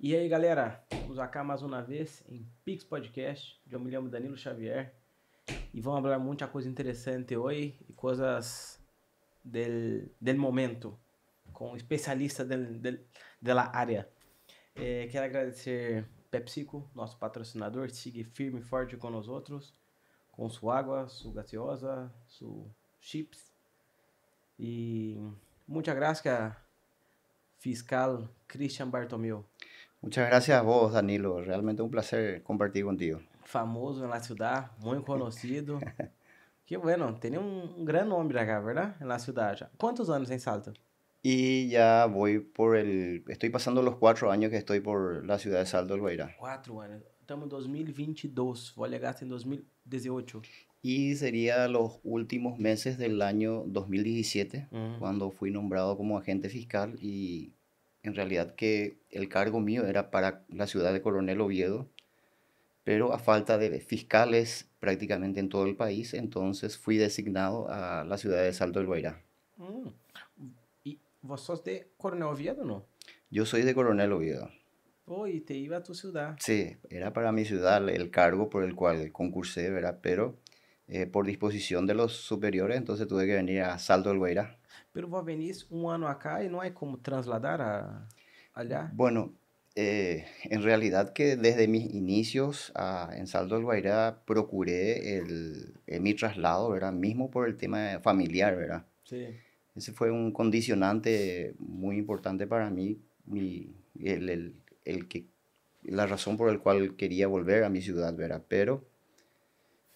E aí, galera, estamos acá mais uma vez em Pix Podcast. Eu me chamo Danilo Xavier e vamos falar muita coisa interessante hoje e coisas del momento com especialistas da área. É, quero agradecer PepsiCo, nosso patrocinador, siga firme e forte com nós outros, com sua água, sua gaseosa, su chips. E muitas graças, fiscal Christian Bartomeu. Muchas gracias a vos, Danilo. Realmente un placer compartir contigo. Famoso en la ciudad, muy conocido. Qué bueno, tiene un gran nombre acá, ¿verdad? En la ciudad ya. ¿Cuántos años en Salto? Y ya voy por el... Estoy pasando los cuatro años que estoy por la ciudad de Salto del Guairá. Cuatro años. Estamos en 2022. Voy a llegar en 2018. Y sería los últimos meses del año 2017, Ujú. cuando fui nombrado como agente fiscal y en realidad que el cargo mío era para la ciudad de Coronel Oviedo, pero a falta de fiscales prácticamente en todo el país, entonces fui designado a la ciudad de Salto del Guairá. Hum. E você sos de Coronel Oviedo, não? Yo soy de Coronel Oviedo. Pô, e te iba a tu ciudad. Sí, era para mi ciudad el cargo por el cual concursé, ¿verdad? Pero eh, por disposición de los superiores, entonces tuve que venir a Salto del Guairá. Pero vos venís um ano acá e não é como trasladar a, allá? Bueno, eh, en realidad que desde mis inicios ah, en Salto del Guairá procuré el, eh, mi traslado, ¿verdad? Mismo por el tema familiar, ¿verdad? Sim. Ese fue un condicionante muy importante para mí, mi- el, el- el que, la razón por la cual quería volver a mi ciudad, ¿verdad? Pero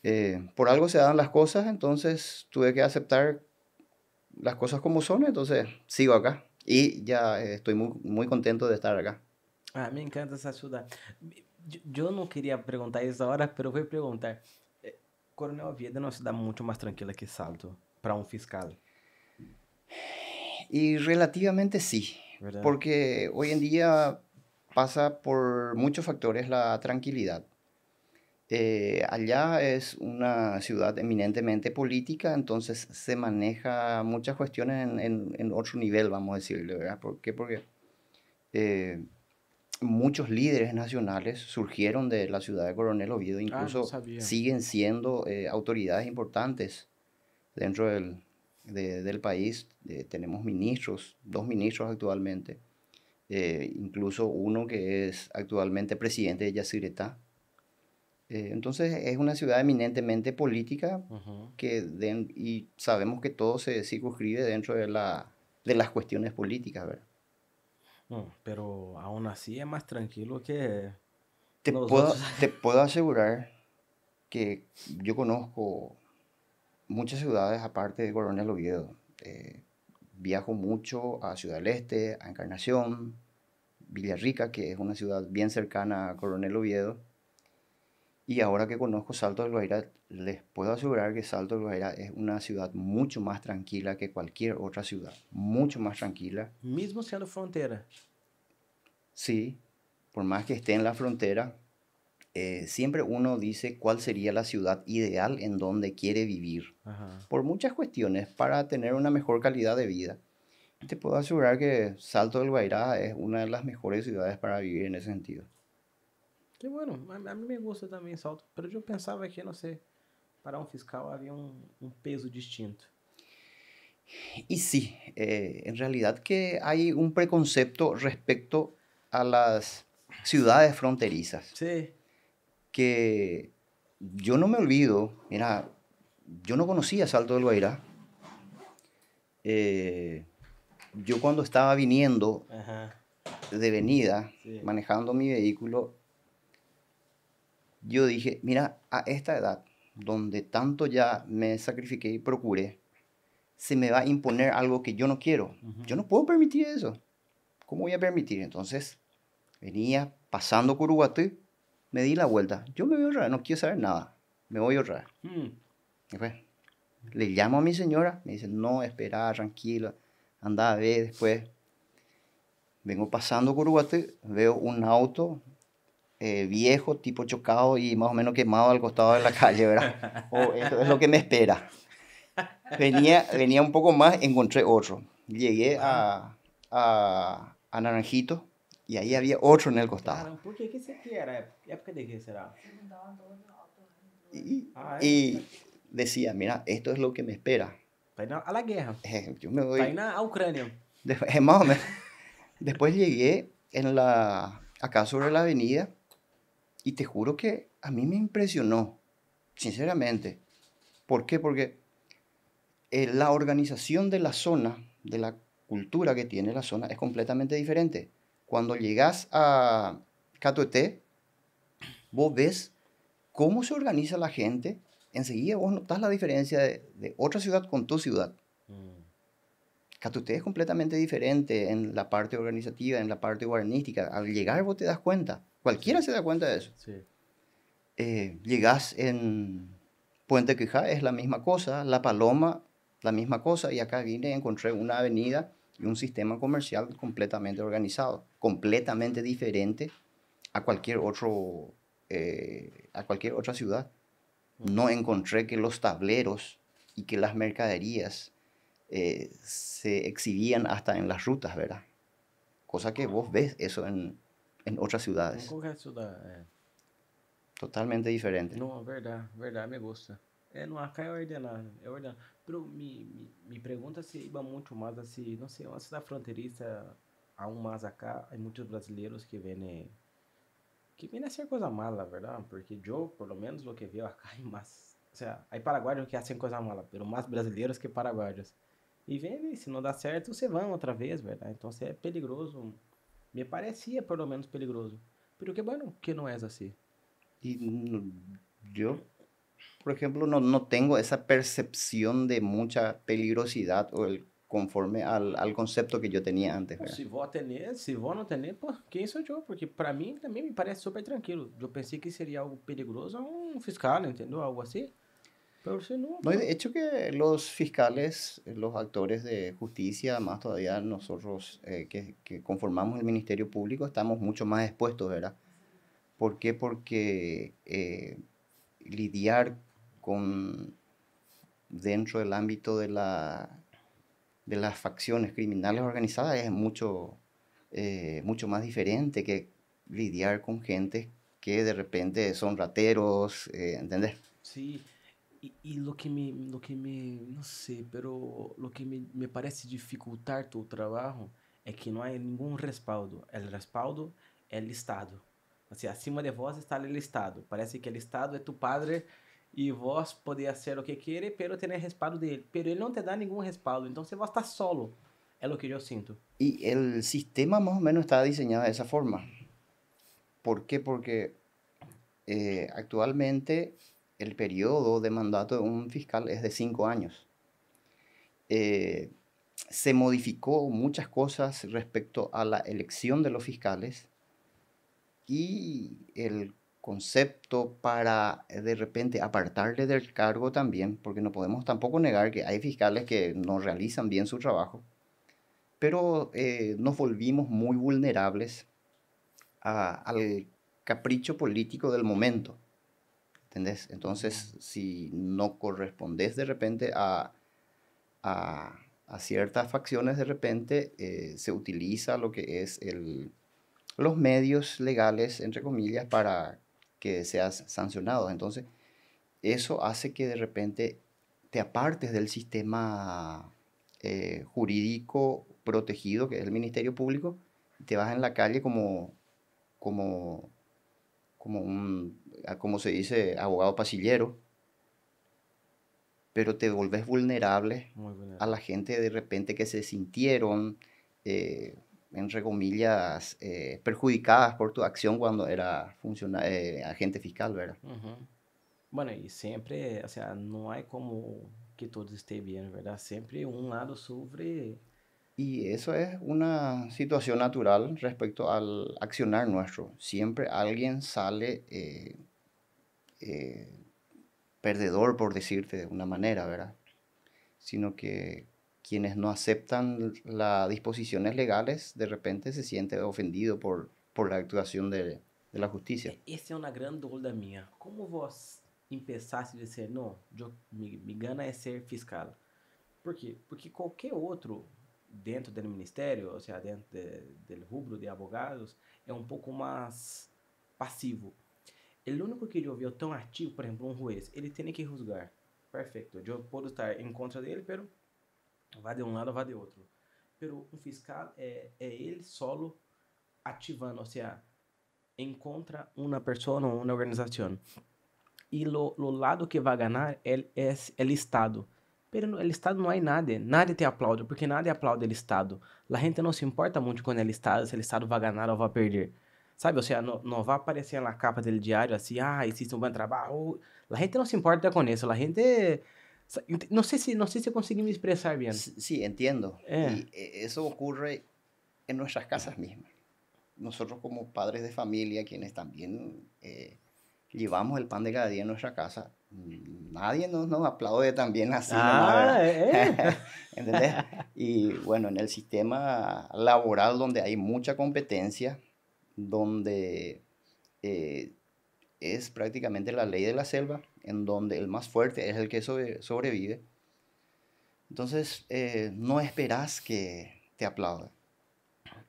eh, por algo se dan las cosas, entonces tuve que aceptar las cosas como son, entonces sigo acá y ya eh, estoy muy, muy contento de estar acá. Ah, me encanta essa ciudad. Eu não queria perguntar isso agora, mas vou perguntar. Eh, Coronel Oviedo é uma cidade muito mais tranquila que Salto para um fiscal, Y relativamente sí, verdade? porque hoy en día pasa por muchos factores la tranquilidad. Eh, allá es una ciudad eminentemente política, entonces se maneja muchas cuestiones en, en- en otro nivel, vamos a decirle, ¿verdad? ¿Por qué? Porque eh, muchos líderes nacionales surgieron de la ciudad de Coronel Oviedo, Ah, no incluso sabía. siguen siendo eh, autoridades importantes dentro del, de- del país. Eh, tenemos ministros, dos ministros actualmente, eh, incluso uno que es actualmente presidente de Yacyretá. Eh, entonces es una ciudad eminentemente política que den- y sabemos que todo se circunscribe dentro de, la, de las cuestiones políticas, pero aún así é mais tranquilo que Te puedo, te puedo asegurar que yo conozco muchas ciudades aparte de Coronel Oviedo. Eh, viajo mucho a Ciudad del Este, a Encarnación, Villarrica, que es una ciudad bien cercana a Coronel Oviedo. Y ahora que conozco Salto del Guairá, les puedo asegurar que Salto del Guairá es una ciudad mucho más tranquila que cualquier otra ciudad. Mucho más tranquila. mesmo sendo fronteira. Sí, por más que esté en la frontera, eh, siempre uno dice cuál sería la ciudad ideal en donde quiere vivir, por muchas cuestiones, para tener una mejor calidad de vida. Te puedo asegurar que Salto del Guairá es una de las mejores ciudades para vivir en ese sentido. Que bueno, a, a mim me gusta também Salto. Pero eu pensava que, não sei, para um fiscal havia um, um peso distinto. Y sí, eh, en realidad que hay un preconcepto respecto a las ciudades fronterizas. Sim. que yo no me olvido, mira, yo no conocía Salto del Guairá. Eh, yo cuando estaba viniendo Aham. de venida, Sí. manejando mi vehículo, yo dije, mira, a esta edad, donde tanto ya me sacrifiqué y procuré, se me va a imponer algo que yo no quiero. Yo no puedo permitir eso. ¿Cómo voy a permitir? Entonces, venía pasando Curuguatí, me di la vuelta. Yo me voy a ahorrar, no quiero saber nada. Me voy a ahorrar. Hum. Y fue. Le llamo a mi señora, me dice, no, espera, tranquila, anda a ver después. Vengo pasando Curuguatí, veo un auto eh, viejo, tipo chocado y más o menos quemado al costado de la calle, ¿verdad? Oh, esto es lo que me espera. Venía, venía un poco más, encontré otro. Llegué a, a, a Naranjito Y ahí había otro en el costado. Por isso aqui era? Época de que será? Y, Ah, y decía, mira, esto es lo que me espera. A la guerra. Eh, Yo me voy... A Ucrânia. Después, más o menos. Después llegué en la, acá sobre la avenida y te juro que a mí me impresionó, sinceramente. ¿Por qué? Porque eh, la organización de la zona, de la cultura que tiene la zona, es completamente diferente. Cuando llegas a Catuete, vos ves cómo se organiza la gente, enseguida vos notas la diferencia de, de otra ciudad con tu ciudad. Catuté es completamente diferente en la parte organizativa, en la parte guaranística. Al llegar vos te das cuenta. Cualquiera se da cuenta de eso. Sí. Eh, llegás en Puente Quijá, es la misma cosa. La Paloma, la misma cosa. Y acá vine y encontré una avenida y un sistema comercial completamente organizado. Completamente diferente a cualquier, otro, eh, a cualquier otra ciudad. No encontré que los tableros y que las mercaderías eh, se exhibían hasta en las rutas, ¿verdad? Cosa que vos ves eso en, en otras ciudades. Qual que é isso da... É. Totalmente diferente. Não, verdade, verdade, me gusta. É, no acá é ordenado, é ordenado. Pero me, me, me pergunta se iba muito mais assim, não sei, uma cidade fronteiriça, aún mais acá, há muitos brasileiros que vêm que vêm a ser coisa mala, verdade? Porque eu, por lo menos, o que veo acá, hay mais, o sea, hay paraguaios que hacen coisa mala, pero mais brasileiros que paraguaios. E vem, se não dá certo, você vai outra vez, verdade? Então, é peligroso. Me parecia, pelo menos, peligroso. Pero que bueno que não é assim. Mm, yo, por ejemplo, no, no tengo esa percepción de mucha peligrosidad o el, conforme al, al concepto que yo tenía antes. ¿verdad? Se vou ter, se vou não ter, pô, quem sou eu? Porque pra mim também me parece super tranquilo. Eu pensei que seria algo perigoso a um fiscal, entendeu? Algo assim. Pero No, pô, de hecho que los fiscales, los actores de justicia, más todavía nosotros eh, que, que conformamos el Ministerio Público, estamos mucho más expuestos, ¿verdad? ¿Por qué? Porque eh, lidiar con, dentro del ámbito de, la, de las facciones criminales organizadas es mucho, eh, mucho más diferente que lidiar con gente que de repente son rateros, ¿entendés? Sí, y, y lo que me, lo que me, no sé, pero lo que me, me parece dificultar tu trabajo é que não há nenhum respaldo. O respaldo é o Estado. Assim, acima de vós está o Estado. Parece que o Estado é tu padre e vós podem fazer o que querer, pero ter respaldo dele. Pero ele não te dá nenhum respaldo, então você está solo. É o que eu sinto. Y el sistema más o menos está diseñado de esa forma. ¿Por qué? Porque eh, actualmente el periodo de mandato de un fiscal es de cinco años. Eh, se modificó muchas cosas respecto a la elección de los fiscales y el concepto para eh, de repente apartarle del cargo también, porque no podemos tampoco negar que hay fiscales que no realizan bien su trabajo pero eh, nos volvimos muy vulnerables al capricho político del momento. ¿Entendés? Entonces, si no correspondes de repente a, a- ciertas facciones, de repente eh, se utiliza lo que es el, los medios legales, entre comillas, para que seas sancionado. Entonces, eso hace que de repente te apartes del sistema eh, jurídico protegido, que es el Ministerio Público, y te vas en la calle como, como, como un, ah, como se dice, abogado pasillero, pero te volvés vulnerable Muy a la gente de repente que se sintieron, eh, entre comillas, eh, perjudicadas por tu acción cuando era eh, agente fiscal, ¿verdad? Uhum. Bueno, e sempre, assim, não há como que todos estejam bem, verdade? Sempre um lado sofre. Y eso es una situación natural respecto al accionar nuestro. Siempre alguien sale eh, eh, perdedor, por decirte de una manera, ¿verdad? Sino que quienes no aceptan las disposiciones legales, de repente se siente ofendido por, por la actuación de, de la justicia. Essa é uma grande dúvida minha. Como vós empeçasse a dizer, não, eu, me, me gana é ser fiscal? Por quê? Porque qualquer outro, dentro del ministerio, o sea, dentro de, del rubro de abogados, é um pouco mais passivo. O único que eu vi tão ativo, por exemplo, um juiz, ele tem que juzgar. Perfeito. Eu posso estar em contra dele, pero vai de um lado, vai de outro. Pero um fiscal é, é ele solo ativando, ou seja, encontra uma pessoa ou uma organização. E lo lado que vai ganhar é, é, é o Estado. Pero no, el Estado não há nada, nada te aplaude, porque nada aplaude o Estado. A gente não se importa muito com o Estado, se o Estado vai ganhar ou vai perder. Sabe, ou seja, não, não vai aparecer na capa do diário assim, ah, existe um bom trabalho. A gente não se importa com isso, a gente... Não sei se, não sei se consegui me expressar bem. Sí, entiendo. Eh. Y eso ocurre en nuestras casas mismas. Nosotros como padres de familia, quienes también eh, llevamos el pan de cada día en nuestra casa, nadie nos, nos aplaude también así. Ah, eh, ¿Entendés? Y bueno, en el sistema laboral donde hay mucha competencia, donde eh, es prácticamente la ley de la selva, en donde el más fuerte es el que sobrevive, entonces eh, no esperas que te aplaudan.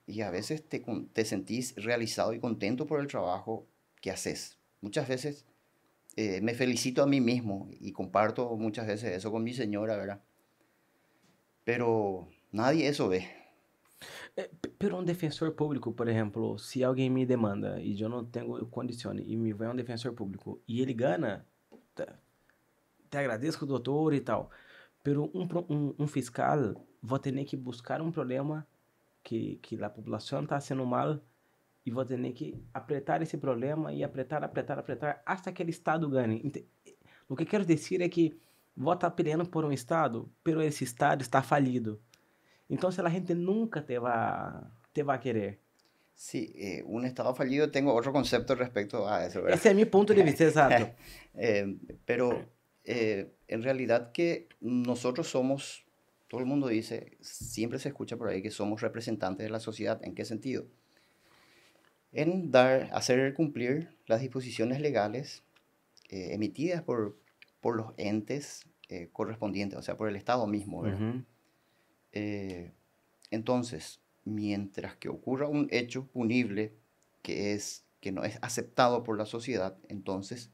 Y a veces te, te sentís realizado y contento por el trabajo que haces. Muchas veces eh, me felicito a mí mismo y comparto muchas veces eso con mi señora, ¿verdad? Pero nadie eso ve. Eh, pero un defensor público, por ejemplo, si alguien me demanda y yo no tengo condiciones y me va un defensor público y él gana, te agradezco, doutor, e tal. Pero um, um, um fiscal vai ter que buscar um problema que, que a população está sendo mal e vou ter que apertar esse problema e apertar, apertar, apertar, até que o Estado ganhe. O que quero dizer é que vou estar peleando por um Estado, pero esse Estado está falido. Então, se a gente nunca te vai, te vai querer. Sí, eh, un Estado fallido, tengo otro concepto respecto a eso. ¿verdad? Ese es mi punto de vista, exacto. eh, pero eh, en realidad que nosotros somos, todo el mundo dice, siempre se escucha por ahí que somos representantes de la sociedad. ¿En qué sentido? En dar, hacer cumplir las disposiciones legales eh, emitidas por, por los entes eh, correspondientes, o sea, por el Estado mismo. Eh, entonces, mientras que ocurra un hecho punible que, es, que no es aceptado por la sociedad, entonces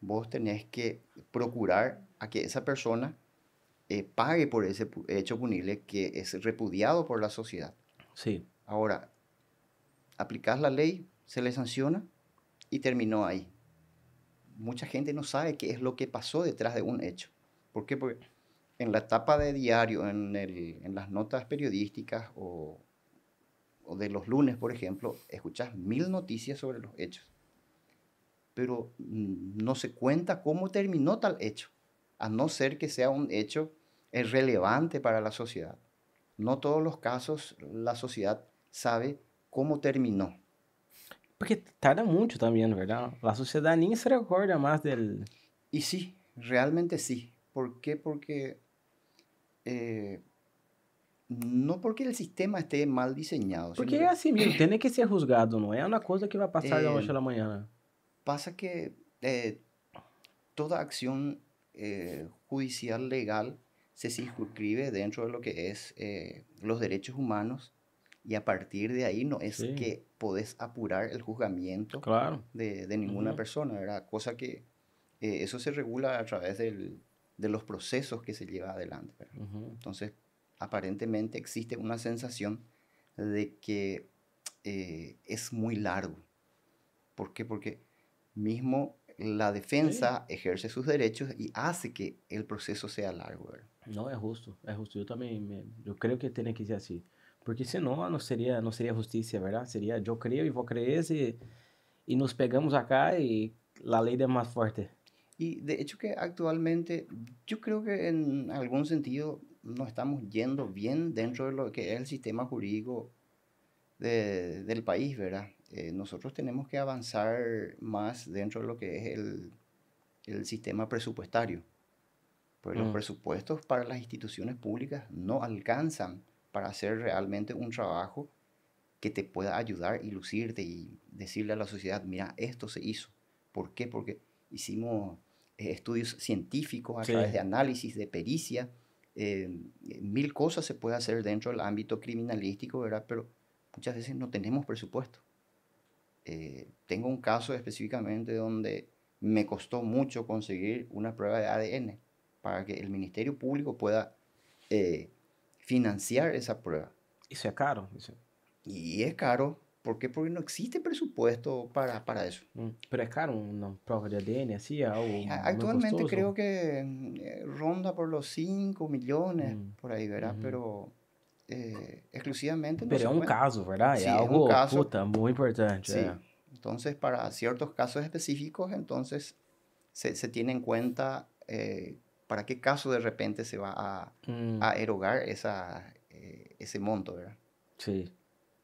vos tenés que procurar a que esa persona pague por ese hecho punible que es repudiado por la sociedad. Sí. Ahora, aplicas la ley, se le sanciona y terminó ahí. Mucha gente no sabe qué es lo que pasó detrás de un hecho. ¿Por qué? Porque en la etapa de diario, en, el, en las notas periodísticas o, o, de los lunes, por ejemplo, escuchas mil noticias sobre los hechos. Pero no se cuenta cómo terminó tal hecho, a no ser que sea un hecho relevante para la sociedad. No todos los casos la sociedad sabe cómo terminó. Porque tarda mucho también, ¿verdad? La sociedad ni se recuerda más del... Y sí, realmente sí. ¿Por qué? Porque... Eh, no porque el sistema esté mal diseñado. Porque es así mismo, tiene que ser juzgado, no es una cosa que va a pasar de la noche a la mañana. Pasa que eh, toda acción eh, judicial legal se circunscribe dentro de lo que es los derechos humanos y a partir de ahí no es que podés apurar el juzgamiento de, de, ninguna persona, ¿verdad? Cosa que eh, eso se regula a través del, de los procesos que se lleva adelante. Entonces, aparentemente existe una sensación de que eh, es muy largo. ¿Por qué? Porque mismo la defensa ejerce sus derechos y hace que el proceso sea largo. ¿verdad? No, es justo, es justo. Yo también, me, yo creo que tiene que ser así. Porque senão não seria, não seria justiça, verdade? Seria eu creio e vou crer e, e nos pegamos acá e a lei é mais forte. Y de hecho que actualmente yo creo que en algún sentido nos estamos yendo bien dentro de lo que es el sistema jurídico de, del país, ¿verdad? Eh, nosotros tenemos que avanzar más dentro de lo que es el, el sistema presupuestario. Porque mm. los presupuestos para las instituciones públicas no alcanzan para hacer realmente un trabajo que te pueda ayudar y lucirte y decirle a la sociedad, mira, esto se hizo. ¿Por qué? Porque hicimos eh, estudios científicos a través de análisis, de pericia, eh, mil cosas se puede hacer dentro del ámbito criminalístico, ¿verdad? Pero muchas veces no tenemos presupuesto. Eh, tengo un caso específicamente donde me costó mucho conseguir una prueba de ADN para que el Ministerio Público pueda eh, financiar esa prueba. Eso es caro. Y es caro. ¿Por qué? Porque no existe presupuesto para, para eso. Mm, pero es caro una prueba de ADN, así, algo. Actualmente creo que eh, ronda por los 5 millones, mm, por ahí, ¿verdad? Pero eh, exclusivamente. Pero es un caso, ¿verdad? Sí, es algo un caso, puta, muy importante. Sí. Entonces, para ciertos casos específicos, entonces se, se tiene en cuenta eh, para qué caso de repente se va a, mm. a erogar esa, ese monto, ¿verdad? Sí.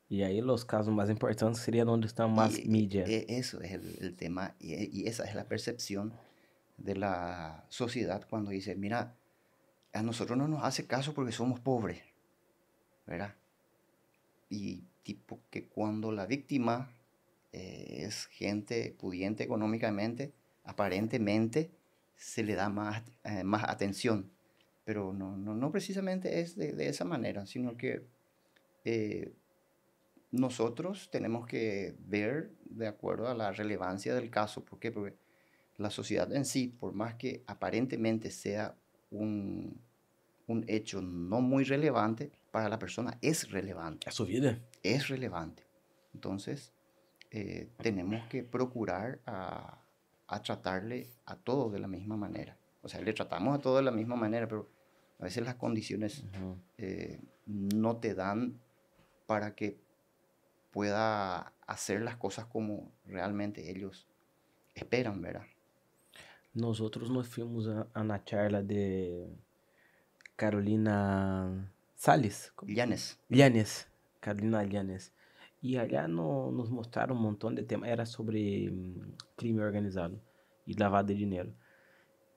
Y ahí los casos más importantes serían donde están más media. E, eso es el, tema y, esa es la percepción de la sociedad cuando dice, mira, a nosotros no nos hace caso porque somos pobres, ¿verdad? Y tipo que cuando la víctima eh, es gente pudiente económicamente, aparentemente se le da más, eh, más atención, pero no, no, no precisamente es de, de, esa manera, sino que eh, nosotros tenemos que ver de acuerdo a la relevancia del caso. ¿Por qué? Porque la sociedad en sí, por más que aparentemente sea un, un hecho no muy relevante, para la persona es relevante. A su vida. Es relevante. Entonces, eh, tenemos que procurar a, a, tratarle a todos de la misma manera. O sea, le tratamos a todos de la misma manera, pero a veces las condiciones eh, no te dan para que pueda hacer las cosas como realmente ellos esperan, ¿verdad? Nosotros nos fuimos a, a una charla de Carolina Salles. Llanes. Llanes, Carolina Llanes. E allá no, nos mostraram um montão de temas. Era sobre hum, crime organizado e lavada de dinheiro.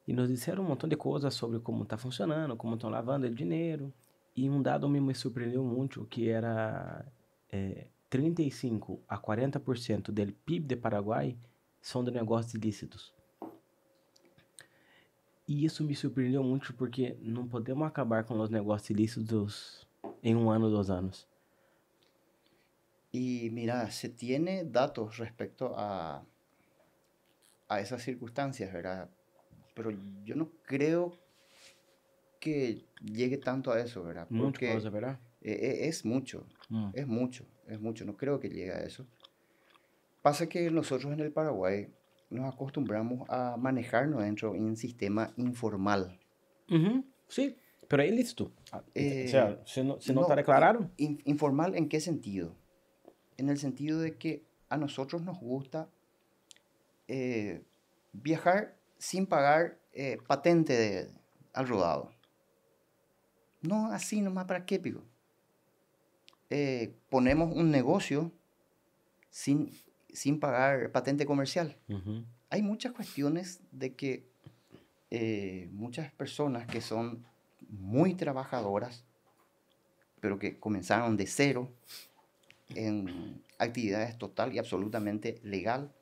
E nos disseram um montão de coisas sobre como está funcionando, como estão lavando o dinheiro. E um dado me, surpreendeu muito, que era é, 35 a 40% do PIB de Paraguai são de negócios ilícitos. E isso me surpreendeu muito porque não podemos acabar com os negócios ilícitos em um ano, dois anos. E mira, se tiene dados respecto a, a esas circunstancias, ¿verdad? Pero yo no creo que llegue tanto a eso, ¿verdad? Porque mucho, ¿verdad? E, e, es mucho, mm. es mucho es mucho, no creo que llegue a eso. Pasa que nosotros en el Paraguay nos acostumbramos a manejarnos dentro de un sistema informal. Sí, pero ahí listo. Ah, o sea, ¿se, no, se no, está declararon? ¿Informal en qué sentido? En el sentido de que a nosotros nos gusta eh, viajar sin pagar eh, patente de, al rodado. No así nomás para qué, pico. Eh, ponemos un negocio sin, sin pagar patente comercial. Hay muchas cuestiones de que eh, muchas personas que son muy trabajadoras, pero que comenzaron de cero en actividades total y absolutamente legal,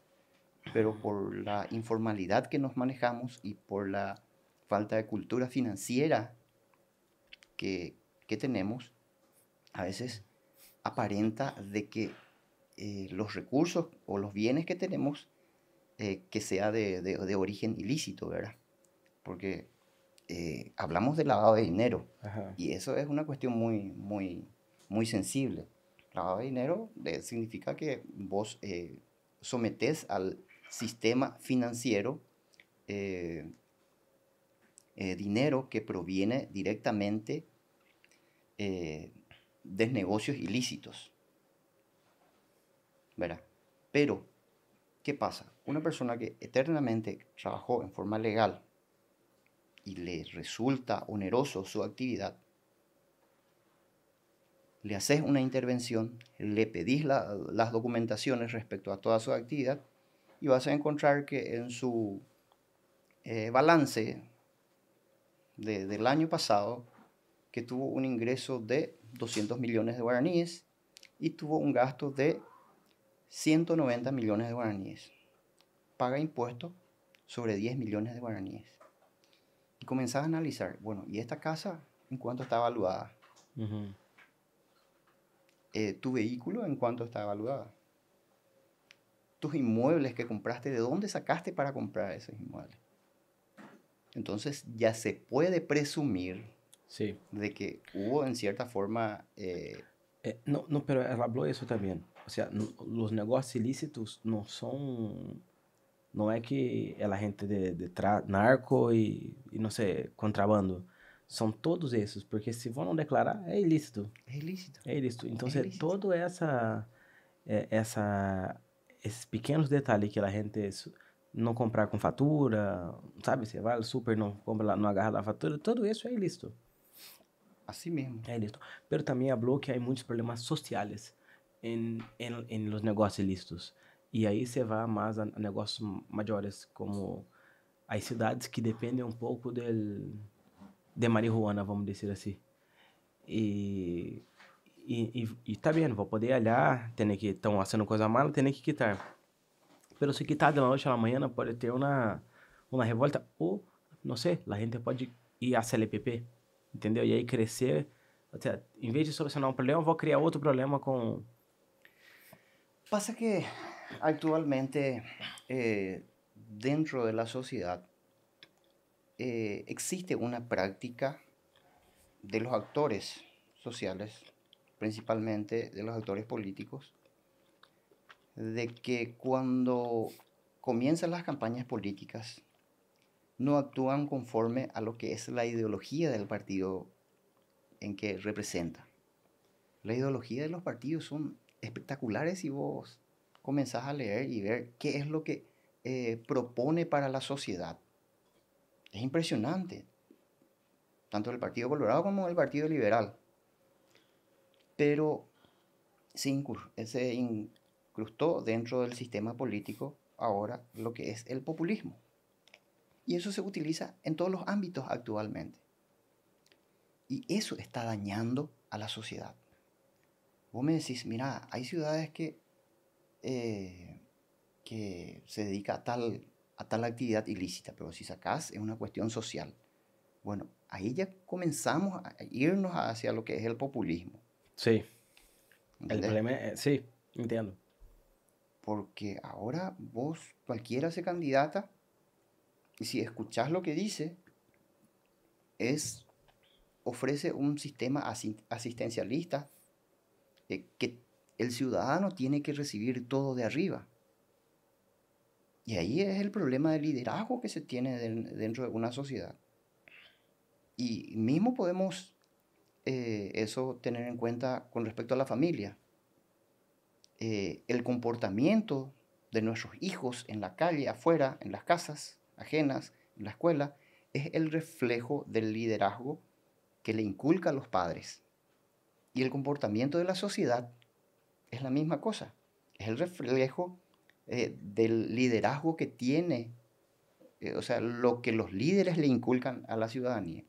pero por la informalidad que nos manejamos y por la falta de cultura financiera que, que tenemos, a veces aparenta de que eh, los recursos o los bienes que tenemos eh, que sea de, de, origen ilícito, ¿verdad? Porque eh, hablamos de lavado de dinero y eso es una cuestión muy, muy, muy sensible. Lavado dinero significa que vos sometés al sistema financiero dinero que proviene directamente de negocios ilícitos. ¿Verdad? Pero, ¿qué pasa? Una persona que eternamente trabajó en forma legal y le resulta oneroso su actividad, le haces una intervención, le pedís las documentaciones respecto a toda su actividad y vas a encontrar que en su eh, balance del año pasado, que tuvo un ingreso de 200 millones de guaraníes y tuvo un gasto de 190 millones de guaraníes. Paga impuestos sobre 10 millones de guaraníes. Y comenzás a analizar, bueno, ¿y esta casa en cuánto está evaluada. Eh, tu vehículo, en cuánto está evaluada. Tus inmuebles que compraste, ¿de dónde sacaste para comprar esos inmuebles? Entonces ya se puede presumir sí. de que hubo en cierta forma... Eh, eh, no, no, pero él habló eso también. O sea, los negocios ilícitos no son... No es que la gente de, de narco y, y, no sé, contrabando. Son todos esos, porque si vão declarar, é ilícito. É ilícito. É ilícito. Então, é ilícito. todo essa, essa, esses pequenos detalhes que a gente não comprar com fatura, sabe? Você vai ao super, não compra lá, não agarra a fatura, tudo isso é ilícito. Assim mesmo. É ilícito. Pero também falou que há muitos problemas sociais em, em, em los negócios ilícitos. E aí você vai mais a, a negócios maiores, como as cidades que dependem um pouco del, de marihuana, vamos dizer assim. E, e, e, e tá bem, vou poder olhar, tem que estão fazendo coisa mala, tem que quitar. Pero se quitar de la noche a la mañana puede tener una, una revolta o, no sé, la gente pode ir a CLPP, entendeu? E aí crescer, o sea, em vez de solucionar um problema, vou criar outro problema com... Pasa que actualmente eh, dentro de la sociedad eh, existe una práctica de los actores sociales, principalmente de los actores políticos, de que cuando comienzan las campañas políticas no actúan conforme a lo que es la ideología del partido en que representa. La ideología de los partidos son espectaculares si vos comenzás a leer y ver qué es lo que eh, propone para la sociedad. Es impresionante, tanto el Partido Colorado como el Partido Liberal. Pero se, ese incrustó dentro del sistema político ahora lo que es el populismo. Y eso se utiliza en todos los ámbitos actualmente. Y eso está dañando a la sociedad. Vos me decís, mira, hay ciudades que, eh, que se dedica a tal, a tal actividad ilícita, pero si sacás es una cuestión social. Bueno, ahí ya comenzamos a irnos hacia lo que es el populismo. Sí. El problema, eh, sí, entiendo. Porque ahora vos, cualquiera se candidata, y si escuchás lo que dice, es, ofrece un sistema asistencialista eh, que el ciudadano tiene que recibir todo de arriba. Y ahí es el problema del liderazgo que se tiene dentro de una sociedad. Y mismo podemos eh, eso tener en cuenta con respecto a la familia. Eh, el comportamiento de nuestros hijos en la calle, afuera, en las casas ajenas, en la escuela, es el reflejo del liderazgo que le inculca los padres. Y el comportamiento de la sociedad es la misma cosa. Es el reflejo eh, del liderazgo que tiene, eh, o sea, lo que los líderes le inculcan a la ciudadanía.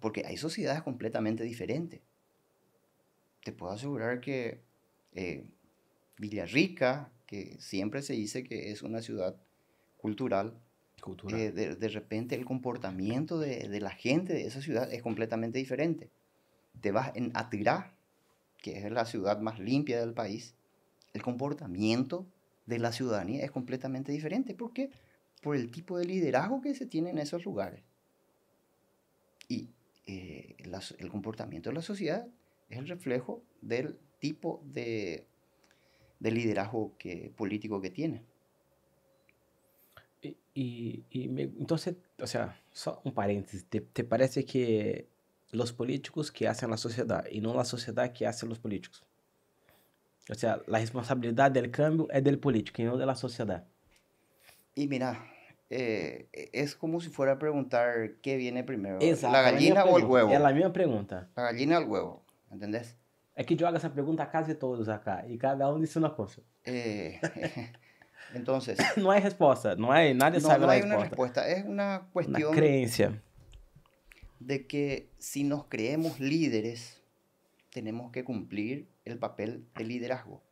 Porque hay sociedades completamente diferentes. Te puedo asegurar que eh, Villarrica, que siempre se dice que es una ciudad cultural, eh, de, repente el comportamiento de, la gente de esa ciudad es completamente diferente. Te vas en Atirá, que es la ciudad más limpia del país, el comportamiento de la ciudadanía es completamente diferente. ¿Por qué? Por el tipo de liderazgo que se tiene en esos lugares. Y eh, el comportamiento de la sociedad es el reflejo del tipo de, de liderazgo que, político que tiene. Y, entonces, o sea, só un paréntesis, ¿te, ¿te, parece que los políticos que hacen la sociedad y no la sociedad que hacen los políticos? O sea, la responsabilidad del cambio es del político y no de la sociedad. Y mira, eh, es como si fuera a preguntar qué viene primero, la gallina o el huevo. Es la misma pregunta. La gallina o el huevo, ¿entendés? É que joga essa pergunta a casi todos acá e cada um disse uma coisa. Eh, entonces. no hay respuesta, no hay, nadie no, sabe no la hay respuesta. una respuesta, es una cuestión. Una creencia. De que si nos creemos líderes, tenemos que cumplir el papel de liderazgo.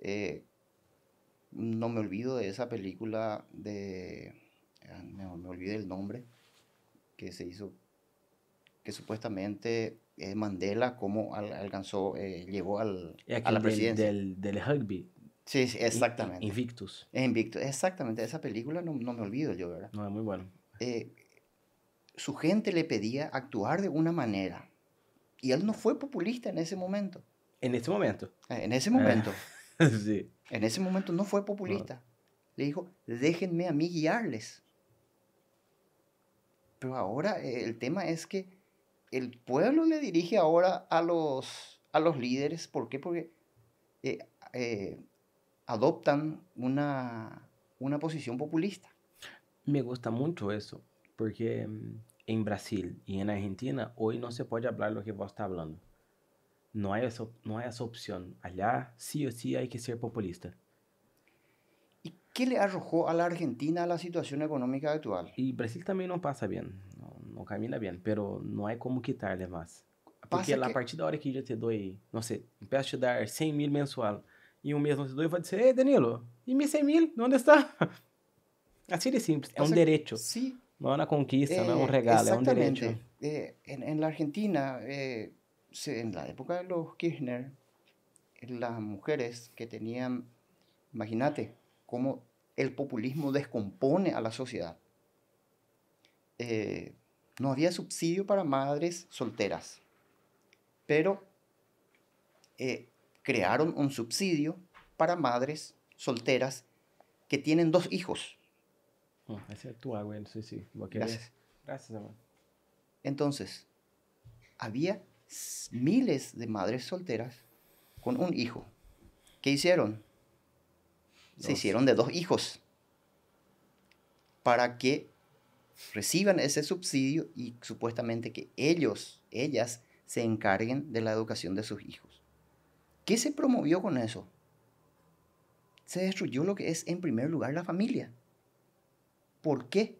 Eh, no me olvido de esa película de. Me, me olvidé el nombre, que se hizo que supuestamente eh, Mandela cómo al- alcanzó, eh, llegó al, a la presidencia. del, del rugby. Sí, sí, exactamente. Invictus. Es invicto, exactamente. Esa película no, no me olvido yo, ¿verdad? No, é muito bueno. Eh, su gente le pedía actuar de una manera. Y él no fue populista en ese momento. É nesse momento. Eh, En ese momento. Sim. En ese momento no fue populista. Le dijo, déjenme a mí guiarles. Pero ahora eh, el tema es que el pueblo le dirige ahora a los, a los líderes. ¿Por qué? Porque eh, eh, adoptan una, una posición populista. Me gusta muito isso, porque hum, em Brasil e em Argentina, hoje não se pode falar o que você está falando. Não há essa, não há essa opção. Allá, sí ou sí, hay que ser populista. ¿Y qué le arrojó a la Argentina a la situación económica actual? E Brasil também não passa bem, não, não caminha bem, pero não há como quitar mais. Porque Pasa a partir da hora que eu te dou, não sei, peço te dar 100 mil mensual, e um mês não te dou, eu vou dizer, ei, Danilo, e meus 100 mil, onde está? Assim de simples, é um Pasa- direito, Sí, não é uma conquista, não é um Eh, regalo, é um direito. Eh, en, en la Argentina, eh, en la época de los Kirchner, las mujeres que tenían, imagínate, cómo el populismo descompone a la sociedad. Eh, no había subsidio para madres solteras, pero eh, crearon un subsidio para madres solteras que tienen dos hijos. Hum, essa é a tua água, não sei se vou querer. Gracias. Graças, amor. Entonces, había miles de madres solteras con un hijo. ¿Qué hicieron? Se hicieron de dos hijos para que reciban ese subsidio y supuestamente que ellos, ellas, se encarguen de la educación de sus hijos. ¿Qué se promovió con eso? Se destruyó lo que es en primer lugar la familia. ¿Por qué?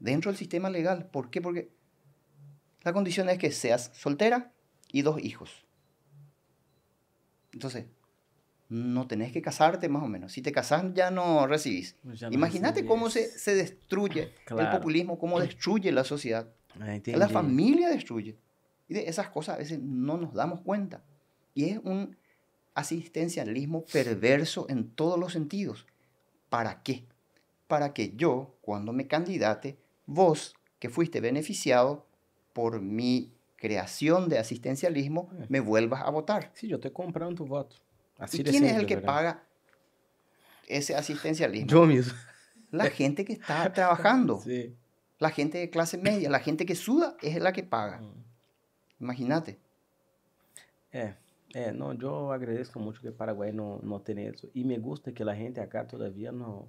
Dentro del sistema legal. ¿Por qué? Porque la condición es que seas soltera y dos hijos. Entonces, no tenés que casarte más o menos. Si te casas ya no recibís. Não Imagínate cómo se, se destruye el Claro. populismo, cómo destruye la sociedad. Entendi. La familia destruye. Y de esas cosas a veces no nos damos cuenta. Y es un asistencialismo perverso en todos los sentidos. ¿Para qué? Para que yo, cuando me candidate, vos, que fuiste beneficiado por mi creación de asistencialismo, Eh. me vuelvas a votar. Sim, eu estou comprando tu voto. Assim ¿Y quién es el que verdade? paga ese asistencialismo? Eu mesmo. La gente que está trabajando, Sim. la gente de clase media, la gente que suda es la que paga. Hum. Imagínate. É, é, não, eu agradeço muito que o Paraguai não, não tem isso. E me gusta que a gente acá todavia não,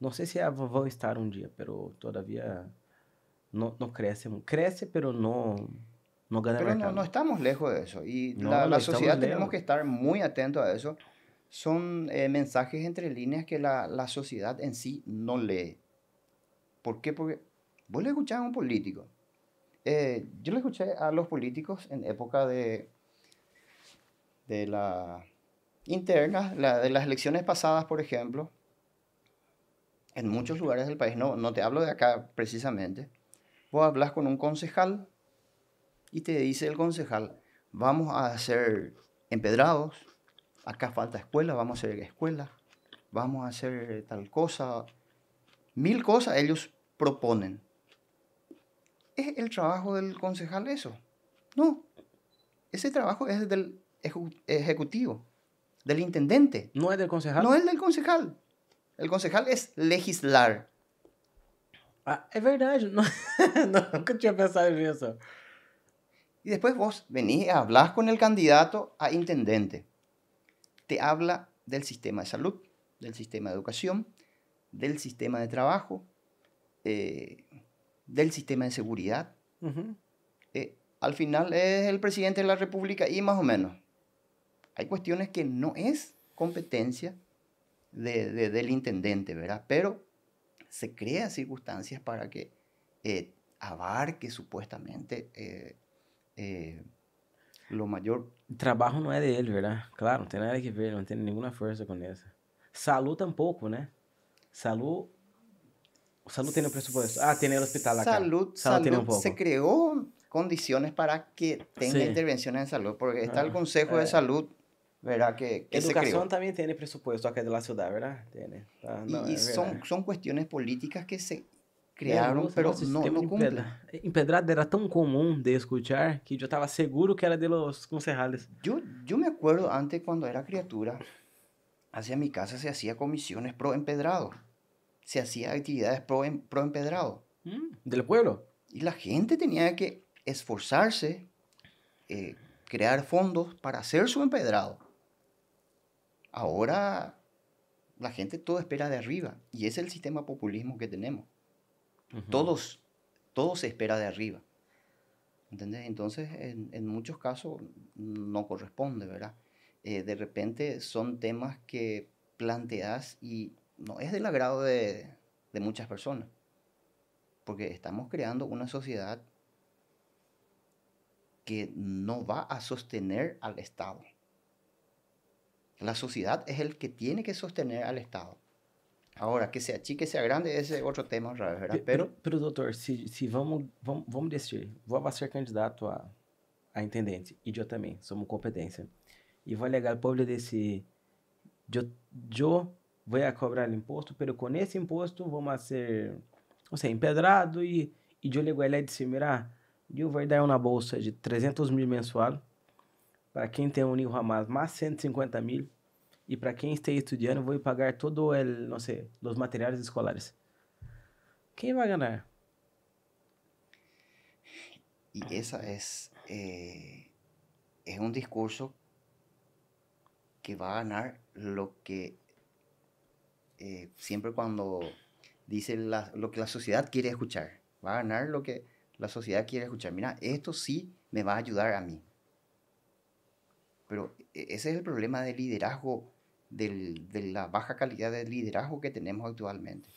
não sei se vão estar um dia, pero todavia não, não cresce. Cresce, pero não, ganha Pero no, no estamos lejos de eso. Y No, la, no la sociedad tenemos lejos. que estar muy atentos a eso. Son eh, mensajes entre líneas que la, la sociedad en sí no lee. ¿Por qué? Porque vos le escuchás a un político. Eh, yo le escuché a los políticos en época de, de la interna, la, de las elecciones pasadas, por ejemplo, en muchos lugares del país, no, no te hablo de acá precisamente, vos hablas con un concejal y te dice el concejal, vamos a hacer empedrados, acá falta escuela, vamos a hacer escuela, vamos a hacer tal cosa, mil cosas ellos proponen. ¿Es el trabajo del concejal eso? No, ese trabajo es del ejecutivo, del intendente, Não é del concejal? no el del concejal. El concejal es legislar. Ah, é verdade. Não, nunca tinha pensado nisso. Y después vos venís, hablas con el candidato a intendente. Te habla del sistema de salud, del sistema de educación, del sistema de trabajo, eh, del sistema de seguridad. Eh, al final es el presidente de la República y más o menos. Hay cuestiones que no es competencia de- de- del intendente, ¿verdad? Pero se crean circunstancias para que eh, abarque supuestamente eh, lo mayor. O trabalho não é dele, verdade? Claro, não tem nada que ver, não tem nenhuma força com isso. Saúde tampouco, né? Saúde. Salud tem no presupuesto. Ah, tem no hospital acá. Salud, Salud salud se creó condiciones para que tenga Sí. intervenciones en salud, porque está el Ah, Consejo de eh. Salud, ¿verdad? Que, que se Educación también tiene presupuesto acá de la ciudad, ¿verdad? Tiene. Ah, Y, no, y es son, verdad. son cuestiones políticas que se É, crearon, nossa, pero nossa, esse no, no de cumplen. empedra- Empedrado era tão comum de escuchar que yo estaba seguro que era de los concejales. Yo, yo me acuerdo antes cuando era criatura, hacia mi casa se hacía comisiones pro empedrado, se hacía actividades pro, em- pro empedrado. Mm, del pueblo. Y la gente tenía que esforzarse, eh, crear fondos para hacer su empedrado. Ahora la gente todo espera de arriba y ese es el sistema populismo que tenemos. Todos, todo se espera de arriba. ¿Entendés? Entonces, en, muchos casos no corresponde, ¿verdad? Eh, de repente son temas que planteas y no es del agrado de muchas personas. Porque estamos creando una sociedad que no va a sostener al Estado. La sociedad es el que tiene que sostener al Estado. Ahora, que sea chique, sea grande, ese es otro tema otra vez, ¿verdad? Pe- Pero Pero, pero, doutor, se, se vamos, vamos, vamos decidir, vou ser candidato a, a intendente, e eu também, somos competência. E vou alegar ao povo desse, eu, eu vou a cobrar o imposto, pero com esse imposto vamos a ser, ou seja, empedrado e, e eu ligo ele e disse, mira, eu vou dar uma bolsa de 300 mil mensual, para quem tem um nível a mais, mais 150 mil, e para quem está estudando, vou pagar todo o, não sei, os materiais escolares. Quem vai ganhar? Y esa es, es un discurso que va a ganar lo que siempre cuando dice la- lo que la sociedad quiere escuchar. Va a ganar lo que la sociedad quiere escuchar. Mira, esto sí me va a ayudar a mí. Pero e- ese es el problema del liderazgo, del- de la baja calidad del liderazgo que tenemos actualmente.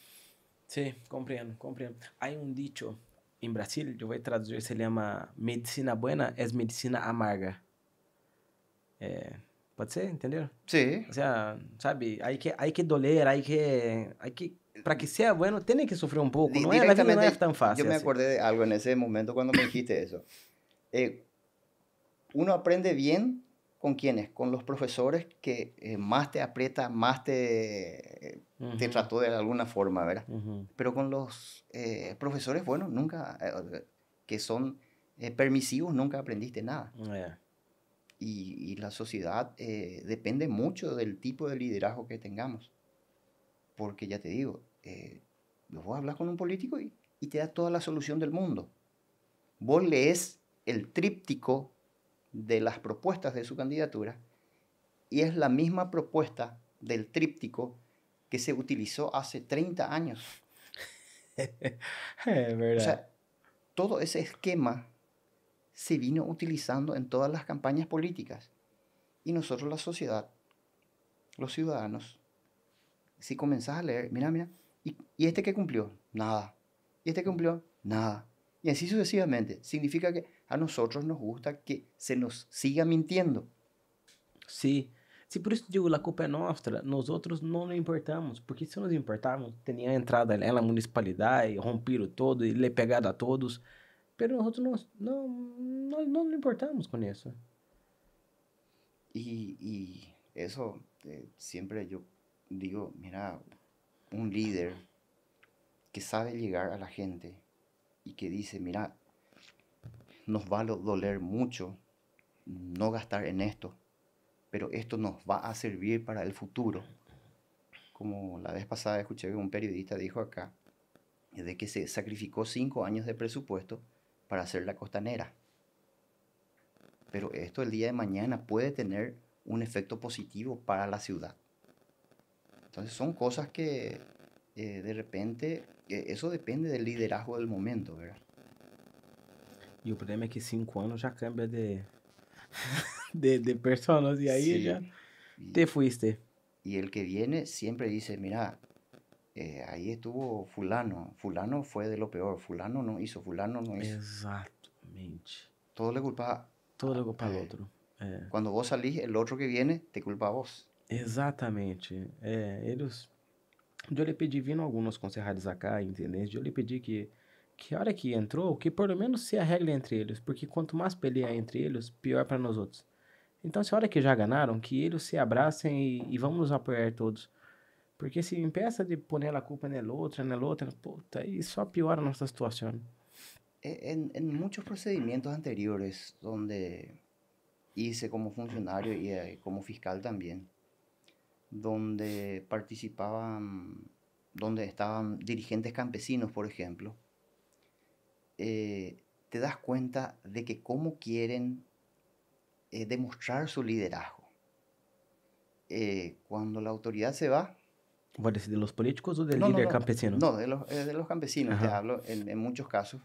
Sim, compreendo, compreendo. Há um dicho em Brasil, eu vou traduzir, se chama medicina buena es medicina amarga. É, pode ser, entendeu? Sí, O sea, sabe, hay que, hay que doler, hay que, hay que, para que sea bueno, tiene que sufrir un poco, no es, la vida no es tan fácil. Yo me así. acordé de algo en ese momento cuando me dijiste eso. Eh, uno aprende bien con quiénes, con los profesores que eh, más te aprieta, más te, te Ujú, trató de alguna forma, ¿verdad? ujú. Pero con los eh, profesores, bueno, nunca, eh, que son eh, permisivos, nunca aprendiste nada. Y, y la sociedad eh, depende mucho del tipo de liderazgo que tengamos. Porque ya te digo, eh, vos hablas con un político y, y te da toda la solución del mundo. Vos lees el tríptico de las propuestas de su candidatura y es la misma propuesta del tríptico que se utilizó hace 30 años. O sea, todo ese esquema se vino utilizando en todas las campañas políticas. Y nosotros, la sociedad, los ciudadanos, si comenzás a leer, mira, mira, ¿y, y este que cumplió? Nada. ¿Y este que cumplió? Nada. Y así sucesivamente. Significa que a nosotros nos gusta que se nos siga mintiendo. Sim. Se por isso digo, a culpa é nossa, nós outros não nos importamos, porque se nos importarmos, teria entrado na municipalidade, rompido todo e lhe pegado a todos, pero não, não, nós não nos importamos com isso. Y, y eso eh, siempre yo digo, mira, un líder que sabe llegar a la gente y que dice, mira, nos va a doler mucho no gastar en esto, pero esto nos va a servir para el futuro. Como la vez pasada escuché que un periodista dijo acá, de que se sacrificó cinco años de presupuesto para hacer la costanera. Pero esto el día de mañana puede tener un efecto positivo para la ciudad. Entonces son cosas que eh, de repente, eh, eso depende del liderazgo del momento, ¿verdad? E o problema é que cinco anos já cambia de, de, de personas e aí Sí, já y- te fuiste. Y el que viene siempre dice, mira, eh, ahí estuvo fulano, fulano fue de lo peor, fulano no hizo, fulano no hizo. Exatamente. Todo le culpa, Todo igual para o É. outro. É. cuando vos salís, el otro que viene te culpa a vos. Exatamente. É, eles. Eu lhe pedi, vindo alguns conselheiros acá, entendeu? Eu lhe pedi que, que a hora que entrou, que por lo menos se arregle entre eles, porque quanto mais pelear entre eles, pior para nós outros. Então, se a hora que já ganharam, que eles se abracem e, e vamos nos apoiar todos. Porque se empieza de poner a culpa nel outro, nel outro, puta, aí só piora a nossa situação. En, en muchos procedimientos anteriores donde hice como funcionario y eh, como fiscal también, donde participaban, donde estaban dirigentes campesinos, por ejemplo, eh, te das cuenta de que cómo quieren eh, demostrar su liderazgo. Eh, cuando la autoridad se va... ¿Puede decir de los políticos o del No, no, líder no. campesino? No, de los, eh, de los campesinos, te Ajá. hablo en, en muchos casos,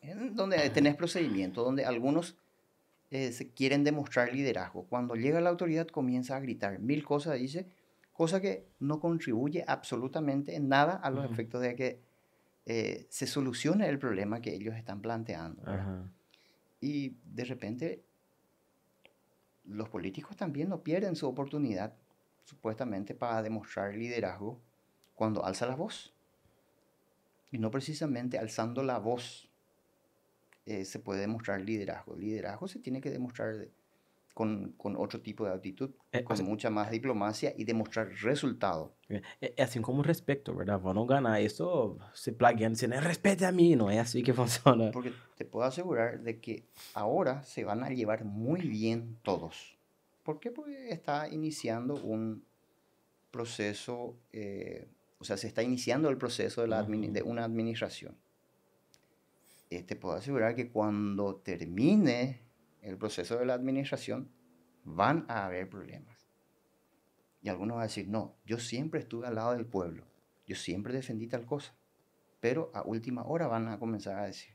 en donde tenés procedimientos, donde algunos eh, se quieren demostrar liderazgo. Cuando llega la autoridad comienza a gritar mil cosas, dice, cosa que no contribuye absolutamente en nada a los efectos de que eh, se solucione el problema que ellos están planteando. Y de repente los políticos también no pierden su oportunidad, supuestamente, para demostrar liderazgo cuando alza la voz. Y no precisamente alzando la voz eh, se puede demostrar liderazgo. Liderazgo se tiene que demostrar de- con, con otro tipo de actitud, Eh, con sea- mucha más diplomacia y demostrar resultado. É, é assim como o respeito, ¿verdad? Vão não ganhar isso se plagueando, dizendo, respeite a mim, não é assim que funciona. Porque te puedo asegurar de que ahora se van a llevar muy bien todos. ¿Por qué? Porque está iniciando un proceso, eh, o sea, se está iniciando el proceso de, la una administración. Eh, te puedo asegurar que cuando termine el proceso de la administración, van a haber problemas. Y algunos van a decir, no, yo siempre estuve al lado del pueblo, yo siempre defendí tal cosa. Pero a última hora van a comenzar a decir,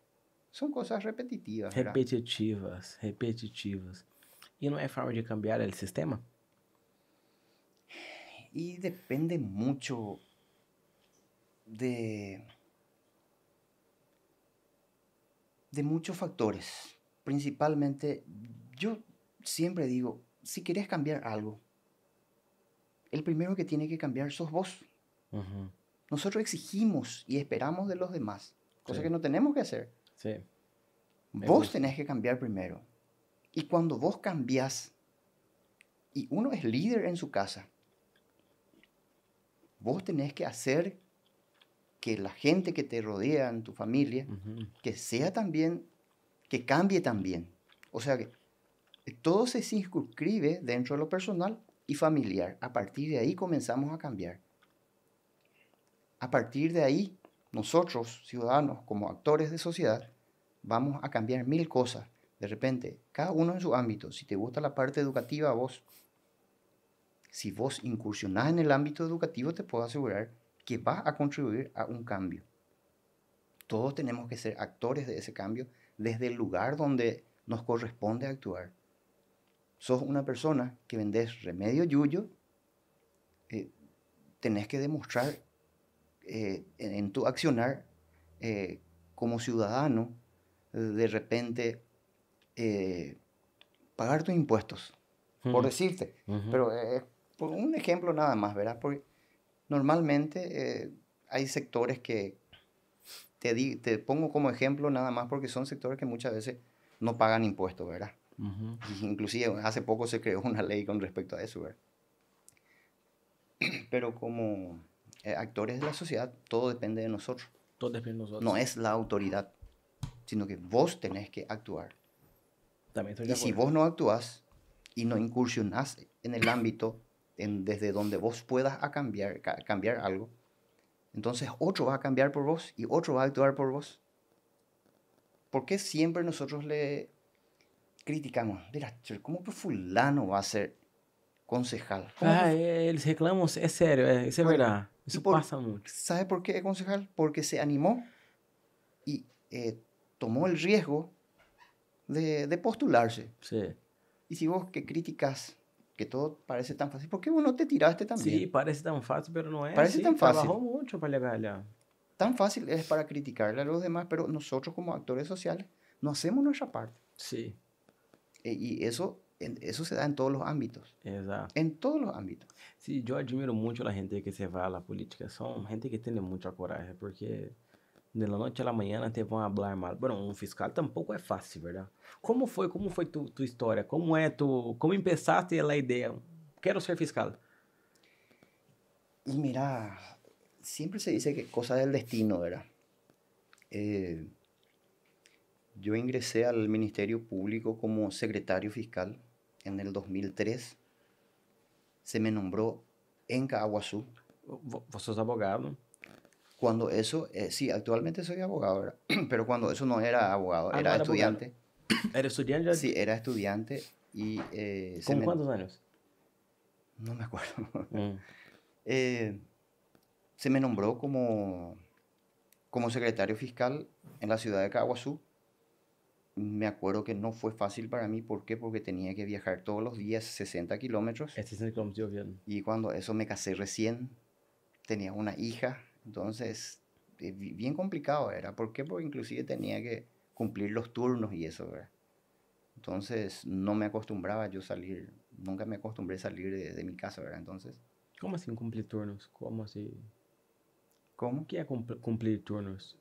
son cosas repetitivas. ¿verdad? Repetitivas, repetitivas. E não é forma de cambiar o sistema? Y depende mucho de, de muchos factores. Principalmente, yo siempre digo, si querés cambiar algo, el primero que tiene que cambiar sos vos. Nosotros exigimos y esperamos de los demás, cosa Sí. que no tenemos que hacer. Me Vos tenés que cambiar primero. Y cuando vos cambiás, y uno es líder en su casa, vos tenés que hacer que la gente que te rodea en tu familia, que sea también, que cambie también. O sea que todo se circunscribe dentro de lo personal y familiar. A partir de ahí comenzamos a cambiar. A partir de ahí, nosotros, ciudadanos, como actores de sociedad, vamos a cambiar mil cosas. De repente, cada uno en su ámbito. Si te gusta la parte educativa, vos, si vos incursionás en el ámbito educativo, te puedo asegurar que vas a contribuir a un cambio. Todos tenemos que ser actores de ese cambio desde el lugar donde nos corresponde actuar. Sos una persona que vendés remedio yuyo, eh, tenés que demostrar eh, en, tu accionar eh, como ciudadano, de repente, eh, pagar tus impuestos, por decirte. Pero por un ejemplo nada más, ¿verdad? Porque normalmente hay sectores que, te, di- te pongo como ejemplo nada más porque son sectores que muchas veces no pagan impuestos, ¿verdad? Uhum. Y inclusive hace poco se creó una ley con respecto a eso, ¿verdad? Pero como eh, actores de la sociedad, todo depende de nosotros. Todo depende dos outros. No es la autoridad, sino que vos tenés que actuar. Também estou de Y si vos no actúas y no incursionás en el ámbito en- desde donde vos puedas a cambiar, ca- cambiar algo, entonces otro va a cambiar por vos y otro va a actuar por vos. ¿Por qué siempre nosotros le criticamos? Mira, ¿cómo que fulano va a ser concejal? ¿Cómo que Ah, eles reclamam, é sério, é, isso é Bueno, verdade. Isso por- passa muito. ¿Sabe por qué es concejal? Porque se animó y eh, tomó el riesgo de, de postularse. Sim. Y si vos que criticas que todo parece tan fácil, ¿por qué vos no te tiraste también? Sim, parece tão fácil, mas não é. Parece assim, tão fácil. Trabalhou muito para chegar lá. Tan fácil es para criticarle a los demás, pero nosotros como actores sociales no hacemos nuestra parte. Sim, E- y eso, eso se da en todos los ámbitos. exato. En todos los ámbitos. Sim, eu admiro muito a gente que se vai à política. São gente que tem muita coragem, porque de la noche a la mañana te vão hablar mal. Bueno, um fiscal tampouco é fácil, verdade? Como foi, como foi tu, tu história? Como é tu, como empezaste a ideia? Quero ser fiscal. Y mira, siempre se dice que cosa del destino, ¿verdad? Eh, yo ingresé al Ministerio Público como secretario fiscal en el 2003. Se me nombró en Caguazú. Vo- Você é advogado. Cuando eso, eh, sí, actualmente soy abogado, ¿verdad? pero cuando eso no era abogado, Ah, no era era abogado. estudiante. Era estudante já? Sí, era estudiante y... eh, Com me- quantos anos? No me acuerdo. Hum. Eh, se me nombró como, como secretario fiscal en la ciudad de Caguazú. Me acuerdo que no fue fácil para mí. ¿Por qué? Porque tenía que viajar todos los días 60 kilómetros. É 60 km de ouvido. Y cuando eso me casé recién, tenía una hija. Entonces, eh, bi- bien complicado era. ¿Por qué? Porque inclusive tenía que cumplir los turnos y eso, ¿verdad? Entonces, no me acostumbraba yo salir. Nunca me acostumbré a salir de, de mi casa, ¿verdad? Entonces, Como assim cumprir turnos? Como assim? ¿cómo? O que é cumpl- cumprir turnos?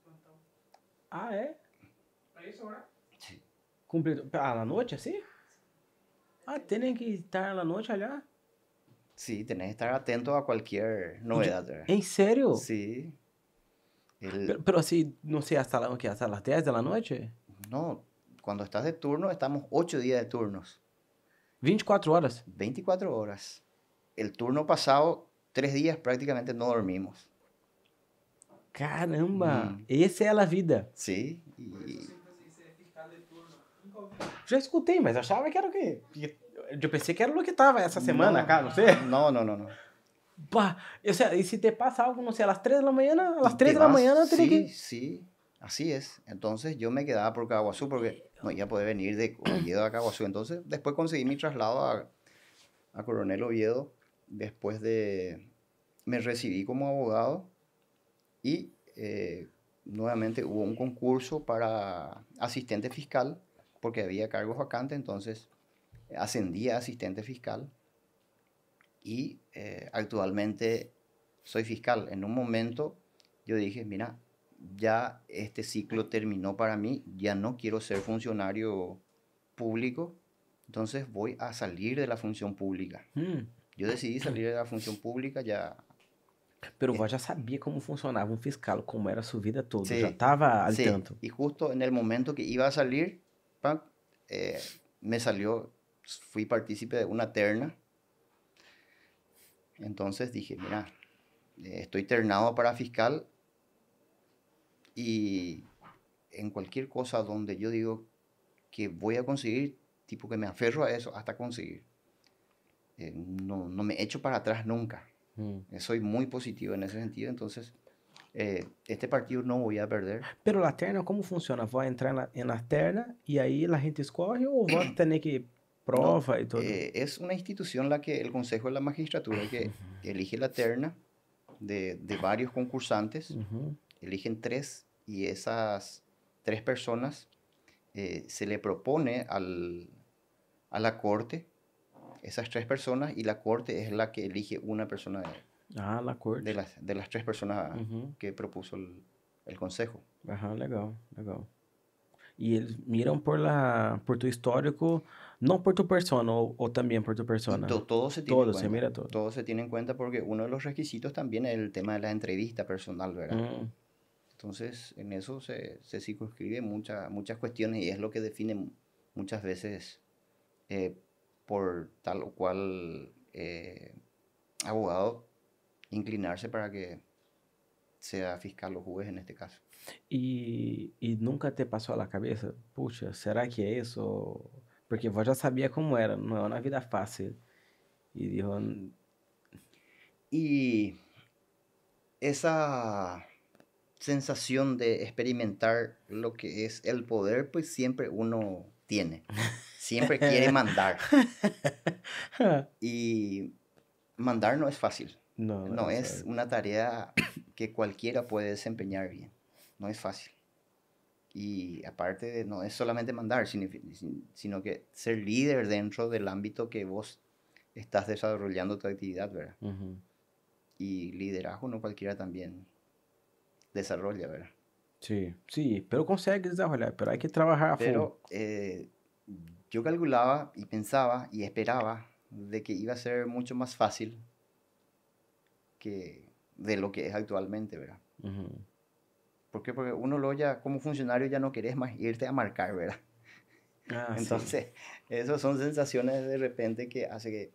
Ah, é? Sí. Cumprir ah, na noite assim? Ah, tem que estar na noite allá? Sí, tenés que estar atento a cualquier novedad, ¿verdad? Em sério? Sí. El- Pero, pero assim, não sei, hasta, la, hasta las 10 da noite? no, cuando estás de turno, estamos 8 días de turnos, 24 horas? 24 horas. El turno pasado, 3 días prácticamente no dormimos. Caramba! Hum. Essa é a vida. Sí, y Já escutei, mas achava que era o quê? Eu pensei que era o que tava essa semana No. cá, não sei. no, no, no, no. Pá, eu sei, e se te passa algo, não sei, às 3 da manhã, às Y 3 te da vas- manhã, eu teria Sí, que... sí, así es. Entonces yo me quedaba por Caguazú porque no iba a poder venir de Oviedo a Caguazú. Entonces después conseguí mi traslado a, a Coronel Oviedo. Después de... Me recibí como abogado y eh, nuevamente hubo un concurso para asistente fiscal porque había cargos vacantes. Entonces ascendí a asistente fiscal y eh, actualmente soy fiscal. En un momento yo dije, mira, ya este ciclo terminó para mí, ya no quiero ser funcionario público, entonces voy a salir de la función pública. Hum, Yo decidí salir de la función pública ya. pero eu já sabia como funcionava um fiscal, como era a sua vida toda. Sí. Já estava al Sí, tanto. y justo en el momento que iba a salir, eh, me salió, fui partícipe de una terna. Entonces dije, mira, eh, estoy ternado para fiscal y en cualquier cosa donde yo digo que voy a conseguir, tipo que me aferro a eso hasta conseguir. Eh, no, no me echo para atrás nunca. Hum. Eh, Soy muy positivo en ese sentido, entonces eh, este partido no voy a perder. Pero la terna, como funciona? Vai entrar na, na terna e aí a gente escorre ou vai ter que prova e tudo? Eh, es una institución la que el Consejo de la Magistratura que elige la terna de, de varios concursantes, eligen tres y esas tres personas eh, se le propone al, a la corte, esas tres personas, y la corte es la que elige una persona de, Ah, na corte. de las, de las tres personas que propuso el, el Consejo. Aham, legal, legal. E eles miram por la, por tu histórico, não por tu persona, ou também por tu persona. to- todo se tiene en se cuenta. mira todo. Todo se tiene en cuenta porque uno de los requisitos también es el tema de la entrevista personal, ¿verdad? Hum, Entonces, en eso se, se circunscribe mucha- muchas cuestiones y es lo que define mu- muchas veces eh, por tal o cual eh, abogado inclinarse para que sea fiscal o juez en este caso. E, e nunca te passou na cabeça, puxa, será que é isso? Porque eu já sabia como era, não é uma vida fácil. E digo, Y esa sensación de experimentar lo que es el poder, pues siempre uno tiene. Siempre quiere mandar. Y mandar no es fácil. não, No é es una tarea que cualquiera puede desempeñar bien. No es fácil. Y aparte, de- no es solamente mandar, sino, sin- sino que ser líder dentro del ámbito que vos estás desarrollando tu actividad, ¿verdad? Y liderazgo no cualquiera también desarrolla, ¿verdad? Sí, sí, pero consigues desarrollar, pero hay que trabajar a Pero eh, yo calculaba y pensaba y esperaba de que iba a ser mucho más fácil que de lo que es actualmente, ¿verdad? ¿Por qué? Porque uno lo ya, como funcionario, ya no querés más irte a marcar, ¿verdad? Ah, Entonces, esas son sensaciones de repente que hace que,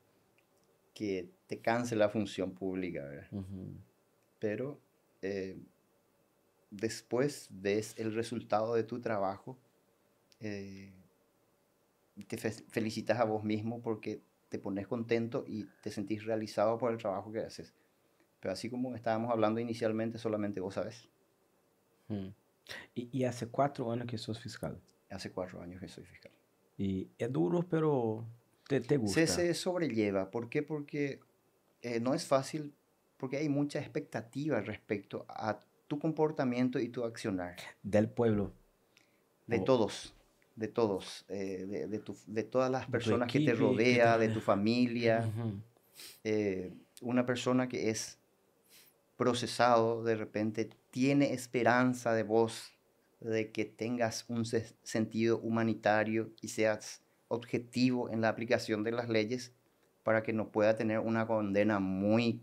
que te canse la función pública, ¿verdad? Pero eh, después ves el resultado de tu trabajo, eh, te felicitas a vos mismo porque te pones contento y te sentís realizado por el trabajo que haces. Pero así como estábamos hablando inicialmente, solamente vos sabes. Hmm. ¿Y, hace cuatro años que sos fiscal? Hace cuatro años que soy fiscal. Y es duro, pero te, te gusta. Se, se sobrelleva. ¿Por qué? Porque eh, no es fácil, porque hay mucha expectativa respecto a tu comportamiento y tu accionar. Del pueblo. De todos, de todos, eh, de, de, tu, de, todas las personas que te rodea, de tu familia. Eh, una persona que es procesado de repente tiene esperanza de vos, de que tengas un sentido humanitario y seas objetivo en la aplicación de las leyes para que no pueda tener una condena muy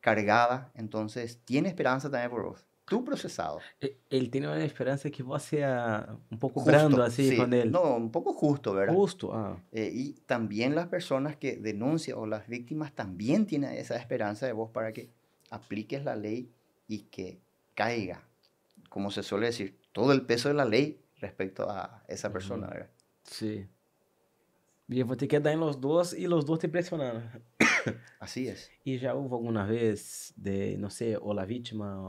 cargada, entonces tiene esperanza también por vos. Tú procesado. E, él tiene una esperanza que vos sea un poco brando así con él. No, un poco justo, ¿verdad? Justo, ah. Eh, y también las personas que denuncian o las víctimas también tienen esa esperanza de vos para que apliques la ley y que caiga, como se suele decir, todo el peso de la ley respecto a esa persona, ¿verdad? Sí. Bien, vos te quedas en los dos y los dos te presionan. Así es. ¿Y ya hubo alguna vez de, no sé, o la víctima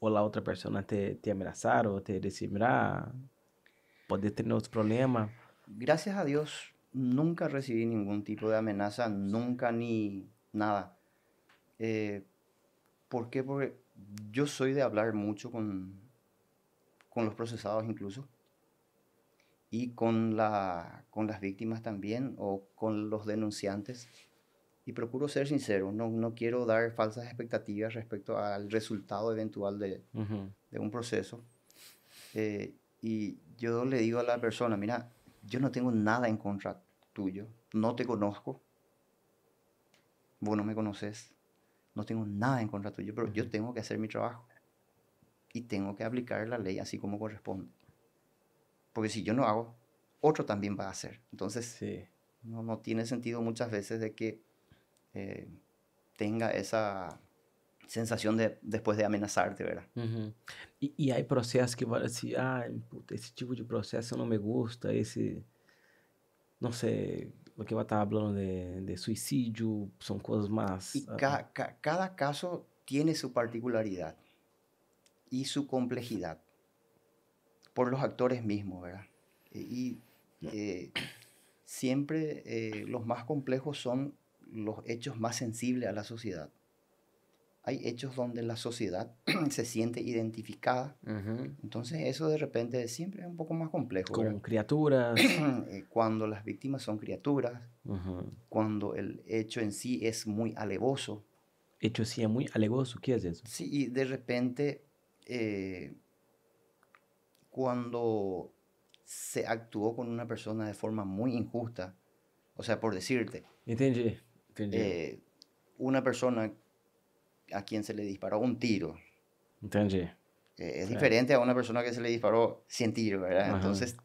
o la otra persona te, te amenazaron o te decir, mira, puedes tener otro problema? Gracias a Dios, nunca recibí ningún tipo de amenaza, nunca ni nada. Eh, ¿Por qué? Porque yo soy de hablar mucho con, con los procesados incluso y con, la, con las víctimas también o con los denunciantes. Y procuro ser sincero, no, no quiero dar falsas expectativas respecto al resultado eventual de, de un proceso. Eh, y yo le digo a la persona, mira, yo no tengo nada en contra tuyo, no te conozco, vos no me conoces, no tengo nada en contra tuyo, pero yo tengo que hacer mi trabajo y tengo que aplicar la ley así como corresponde. Porque si yo no hago, otro también va a hacer. Entonces, no, no, tiene sentido muchas veces de que eh, tenga esa sensación de después de amenazarte, ¿verdad? y, y, hay procesos que van a decir, ah, ese tipo de proceso no me gusta, ese, no sé, lo que estar hablando de, de, suicidio, son cosas más... Y ah, cada caso tiene su particularidad y su complejidad por los actores mismos, ¿verdad? Y eh, siempre eh, los más complejos son los hechos más sensibles a la sociedad. Hay hechos donde la sociedad se siente identificada. Entonces eso de repente siempre es un poco más complejo. Con criaturas. Eh, cuando las víctimas son criaturas. Cuando el hecho en sí es muy alevoso. Hecho sí es muy alevoso. ¿Qué es eso? Sí, y de repente eh, cuando se actuó con una persona de forma muy injusta, o sea, por decirte. Entendí. Eh, una persona a quien se le disparó un tiro. Entendí. Eh, es diferente a una persona que se le disparó 100 tiros, ¿verdad? Entonces,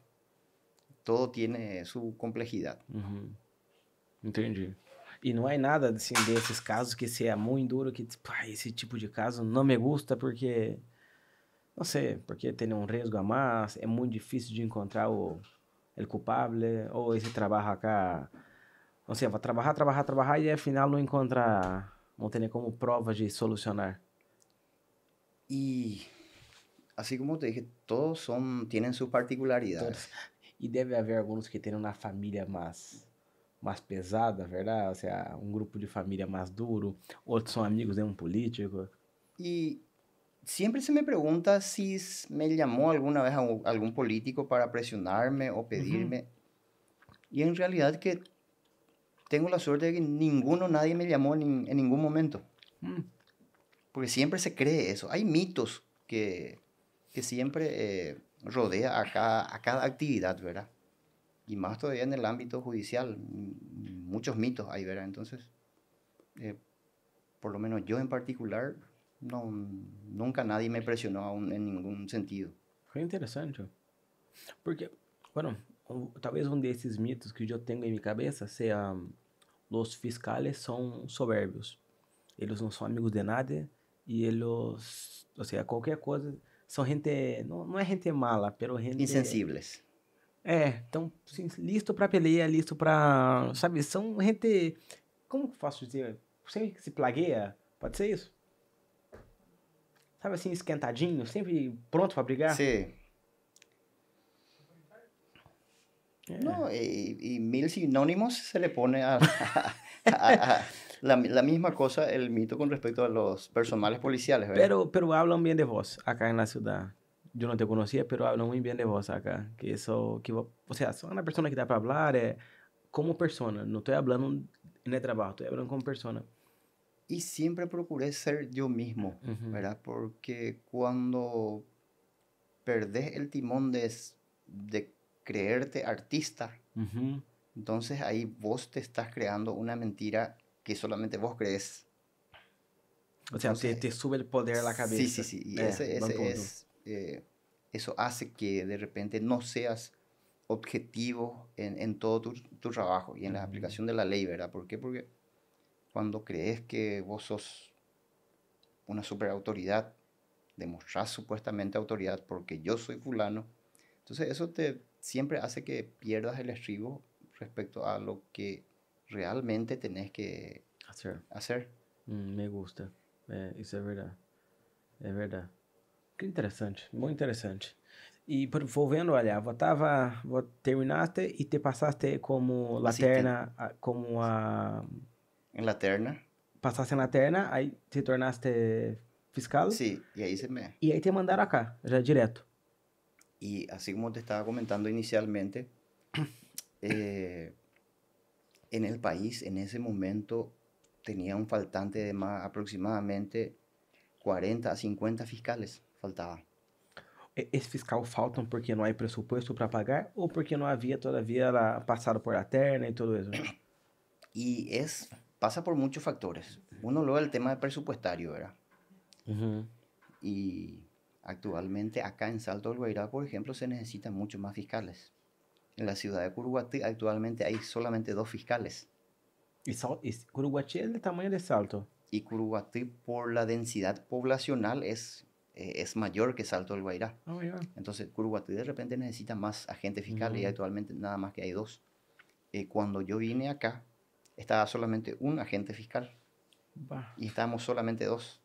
todo tiene su complejidad. Entendí. E não é nada assim, desses casos que se é muito duro, que tipo, ah, esse tipo de caso não me gusta porque, não sei, porque tem um risco a mais, é muito difícil de encontrar o, o culpable, ou esse trabalho acá ou seja, vai trabalhar, trabalhar, trabalhar e afinal não encontra, não tem como prova de solucionar. E assim como te dije, todos são, têm suas particularidades. E deve haver alguns que têm uma família mais mais pesada, verdade? Ou seja, um grupo de família mais duro, outros são amigos de um político. E sempre se me pergunta se me chamou alguma vez algum político para pressionar-me ou pedir-me. Uhum. E em realidade que tengo la suerte de que ninguno, nadie me llamó en, en ningún momento. Mm. Porque siempre se cree eso. Hay mitos que, que siempre eh, rodea a cada, a cada actividad, ¿verdad? Y más todavía en el ámbito judicial, muchos mitos hay, ¿verdad? Entonces, eh, por lo menos yo en particular, no, nunca nadie me presionó aún en ningún sentido. Fue interesante. Porque, bueno, talvez um desses mitos que eu tenho em minha cabeça seja os fiscais são soberbios. Eles não são amigos de nada e eles, ou seja, qualquer coisa, são gente, não, não é gente mala, pero gente... Insensíveis. É, então, listo para peleia, listo para, sabe, são gente, como que posso dizer, sempre se plagueia, pode ser isso? Sabe assim, esquentadinho, sempre pronto para brigar? Sim. No, y, mil sinónimos se le pone a, la, misma cosa el mito con respecto a los personales policiales. Pero, pero hablan bien de vos acá en la ciudad. Yo no te conocía, pero hablan muy bien de vos acá. Que eso, que, o sea, son una persona que da para hablar eh, como persona. No estoy hablando en el trabajo, estoy hablando como persona. Y siempre procuré ser yo mismo, ¿verdad? Porque cuando perdés el timón de, de creerte artista, entonces ahí vos te estás creando una mentira que solamente vos crees. O sea, te, sube el poder a la cabeza. Sí, sí, sí. Y ese, es, eh, eso hace que de repente no seas objetivo en, en todo tu, tu, trabajo y en la aplicación de la ley, ¿verdad? ¿Por qué? Porque cuando crees que vos sos una superautoridad, demostrás supuestamente autoridad porque yo soy fulano, entonces eso te, siempre hace que pierdas el estribo respecto a lo que realmente tenés que hacer. hacer. Mm, me gusta, eh, eso es verdad, es verdad. Qué interesante, muy interesante. Y volviendo allá, vos, tava, vos terminaste y te pasaste como la terna, como a... En la terna. Pasaste en la terna, ahí te tornaste fiscal. Sí, y ahí se me... Y ahí te mandaron acá, ya directo. Y así como te estaba comentando inicialmente, eh, en el país en ese momento tenía un faltante de más aproximadamente 40 a 50 fiscales, faltaba. E, ¿Es fiscal faltan porque no hay presupuesto para pagar o porque no había todavía la, pasado por la terna y todo eso? Y es, pasa por muchos factores. Uno luego el tema presupuestario, ¿verdad? Y Actualmente acá en Salto del Guairá, por ejemplo, se necesitan muchos más fiscales. En la ciudad de Curuguatí actualmente hay solamente dos fiscales. ¿Y, Curuguatí es del tamaño de Salto? Y Curuguatí por la densidad poblacional es, eh, es mayor que Salto del Guairá. Oh, Entonces Curuguatí de repente necesita más agentes fiscales y actualmente nada más que hay dos. Eh, cuando yo vine acá estaba solamente un agente fiscal. Y estábamos solamente dos.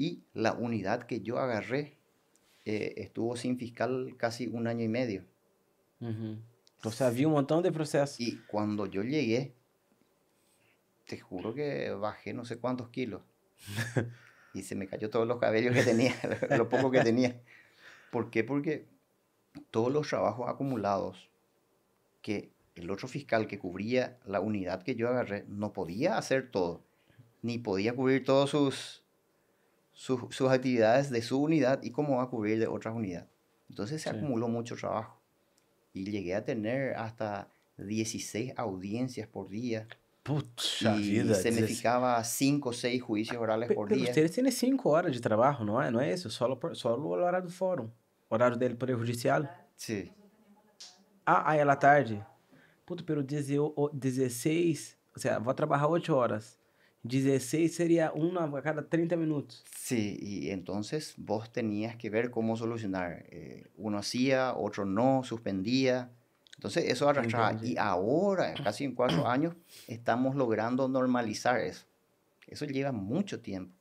Y la unidad que yo agarré eh, estuvo sin fiscal casi un año y medio. O sea, había un montón de procesos. Y cuando yo llegué, te juro que bajé no sé cuántos kilos. y se me cayó todos los cabellos que tenía, lo poco que tenía. ¿Por qué? Porque todos los trabajos acumulados que el otro fiscal que cubría la unidad que yo agarré no podía hacer todo, ni podía cubrir todos sus, sus actividades de su unidad y cómo va a cubrir de otras unidades. Entonces se acumuló mucho trabajo y llegué a tener hasta 16 audiencias por día. Pucha y vida, se me ficaba 5 o 6 juicios orales por pero día. Ustedes tienen 5 horas de trabajo, ¿no es? ¿No es eso? Solo, por, solo el horario del fórum. Horario del Poder Judicial. Sí. Ah, aí é la tarde. Puta, pero 16, o sea, vou trabalhar 8 horas. 16 sería una a cada 30 minutos. Sí, y entonces vos tenías que ver cómo solucionar. Eh, uno hacía, otro no, suspendía. Entonces eso arrastraba. Y ahora, casi en cuatro años, estamos logrando normalizar eso. Eso lleva mucho tiempo.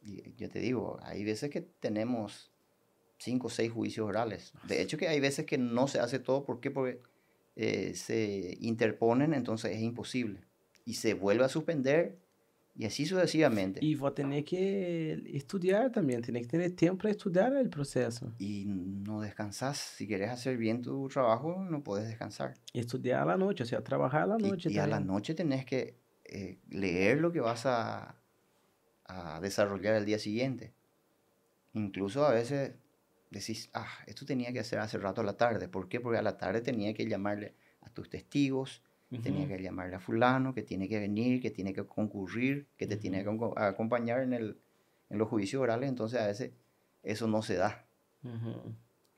Y yo te digo, hay veces que tenemos cinco o seis juicios orales. De hecho que hay veces que no se hace todo. ¿Por qué? Porque eh, se interponen, entonces es imposible y se vuelve a suspender y así sucesivamente. Y va a tener que estudiar también, tiene que tener tiempo para estudiar el proceso. Y no descansas, si quieres hacer bien tu trabajo, no puedes descansar. Y estudiar a la noche, o sea, trabajar a la noche. Y, y a la noche tenés que eh, leer lo que vas a, a desarrollar el día siguiente. Incluso a veces decís, ah, esto tenía que hacer hace rato a la tarde. ¿Por qué? Porque a la tarde tenía que llamarle a tus testigos, tenía que llamarle a fulano, que tiene que venir, que tiene que concurrir, que te tiene que acompañar en, el, en los juicios orales. Entonces a veces eso no se da.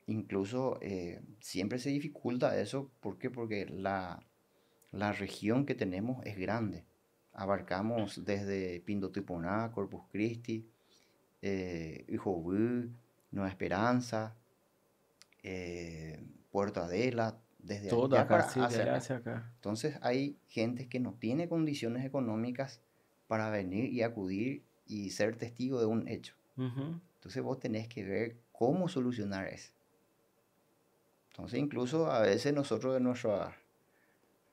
Incluso eh, siempre se dificulta eso. ¿Por qué? Porque la, la región que tenemos es grande. Abarcamos desde Pindotiponá, Corpus Christi, eh, Nueva Esperanza, eh, Puerto Adela, desde Todo acá, hacia, acá. Entonces hay gente que no tiene condiciones económicas para venir y acudir y ser testigo de un hecho. Entonces vos tenés que ver cómo solucionar eso. Entonces incluso a veces nosotros de, nuestra,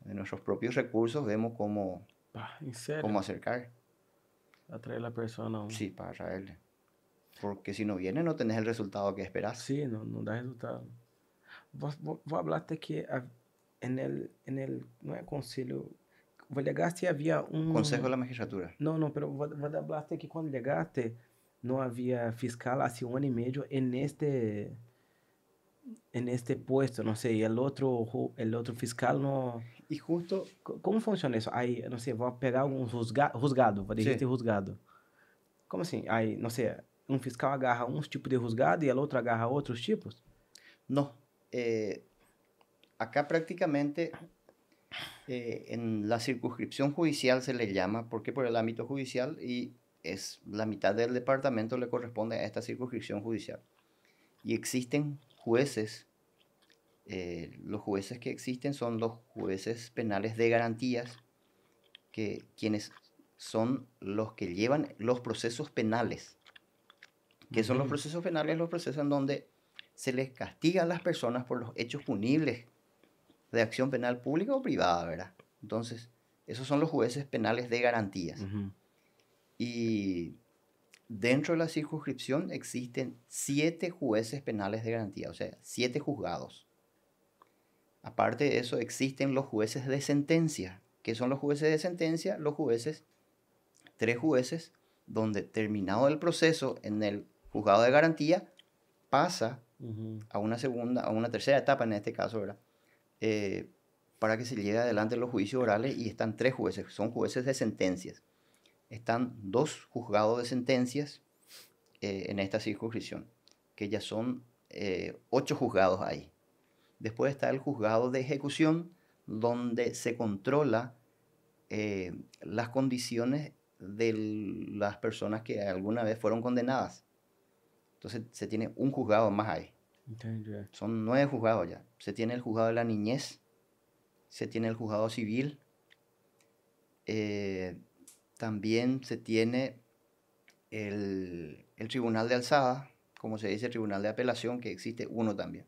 de nuestros propios recursos vemos cómo, cómo acercar. Atraer a la persona. Sí, para traerle. Porque si no viene, no tenés el resultado que esperas. Sí, no, no da resultado. Vos, vos, hablaste que en el, en el no es concilio, vos llegaste había un... Consejo de la Magistratura. No, no, pero vos, vos hablaste que cuando llegaste no había fiscal hace un año y medio en este en este puesto, no sé, y el otro, el otro fiscal no... Y justo... ¿Cómo funciona eso? Ahí, no sé, voy a pegar un juzgado, juzgado, vou dizer sí. juzgado. Como assim? Aí, não sei, um fiscal agarra um tipo de juzgado e el outro agarra outros tipos? No. Eh, acá prácticamente eh, en la circunscripción judicial se le llama, porque por el ámbito judicial y es la mitad del departamento le corresponde a esta circunscripción judicial. Y existen jueces, eh, los jueces que existen son los jueces penales de garantías, que quienes son los que llevan los procesos penales. Que son los procesos penales, los procesos en donde se les castiga a las personas por los hechos punibles de acción penal pública o privada, ¿verdad? Entonces, esos son los jueces penales de garantías. Y dentro de la circunscripción existen siete jueces penales de garantía, o sea, siete juzgados. Aparte de eso, existen los jueces de sentencia. ¿Qué son los jueces de sentencia? Los jueces, tres jueces, donde terminado el proceso en el juzgado de garantía pasa a una segunda, a una tercera etapa en este caso, ¿verdad? Eh, para que se lleve adelante los juicios orales y están tres jueces, son jueces de sentencias. Están dos juzgados de sentencias eh, en esta circunscripción, que ya son eh, ocho juzgados ahí. Después está el juzgado de ejecución, donde se controla las condiciones de las personas que alguna vez fueron condenadas. Entonces se tiene un juzgado más ahí. Son nueve juzgados ya. Se tiene el juzgado de la niñez, se tiene el juzgado civil, eh, también se tiene el, el, tribunal de alzada, como se dice, el tribunal de apelación, que existe uno también.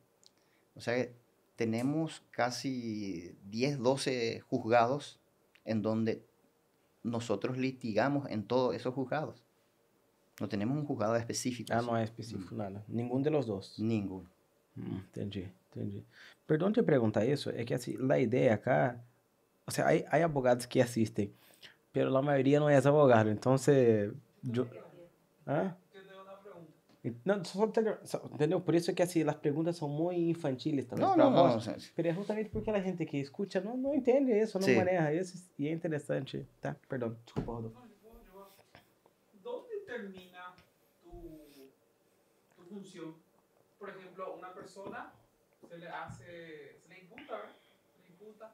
O sea que tenemos casi 10, 12 juzgados en donde nosotros litigamos en todos esos juzgados. No tenemos un juzgado específico. Ah, no es específico, nada. Ninguno de los dos. Ninguno. Mm, entendi, entendi. Perdón te preguntar eso, es que así, la idea acá, o sea, hay, hay abogados que asisten, pero la mayoría no es abogado, entonces, yo... ¿Ah? Não, só, entendeu? Por isso é que assim, as perguntas são muito infantiles também não, não, não, não, Pero é justamente porque a gente que escuta não, não entende isso, não Sim. maneja isso, e é interessante. Tá, perdão, desculpa, Rodolfo. ¿Dónde termina función. Por ejemplo, una persona se le hace, se le imputa, se le imputa,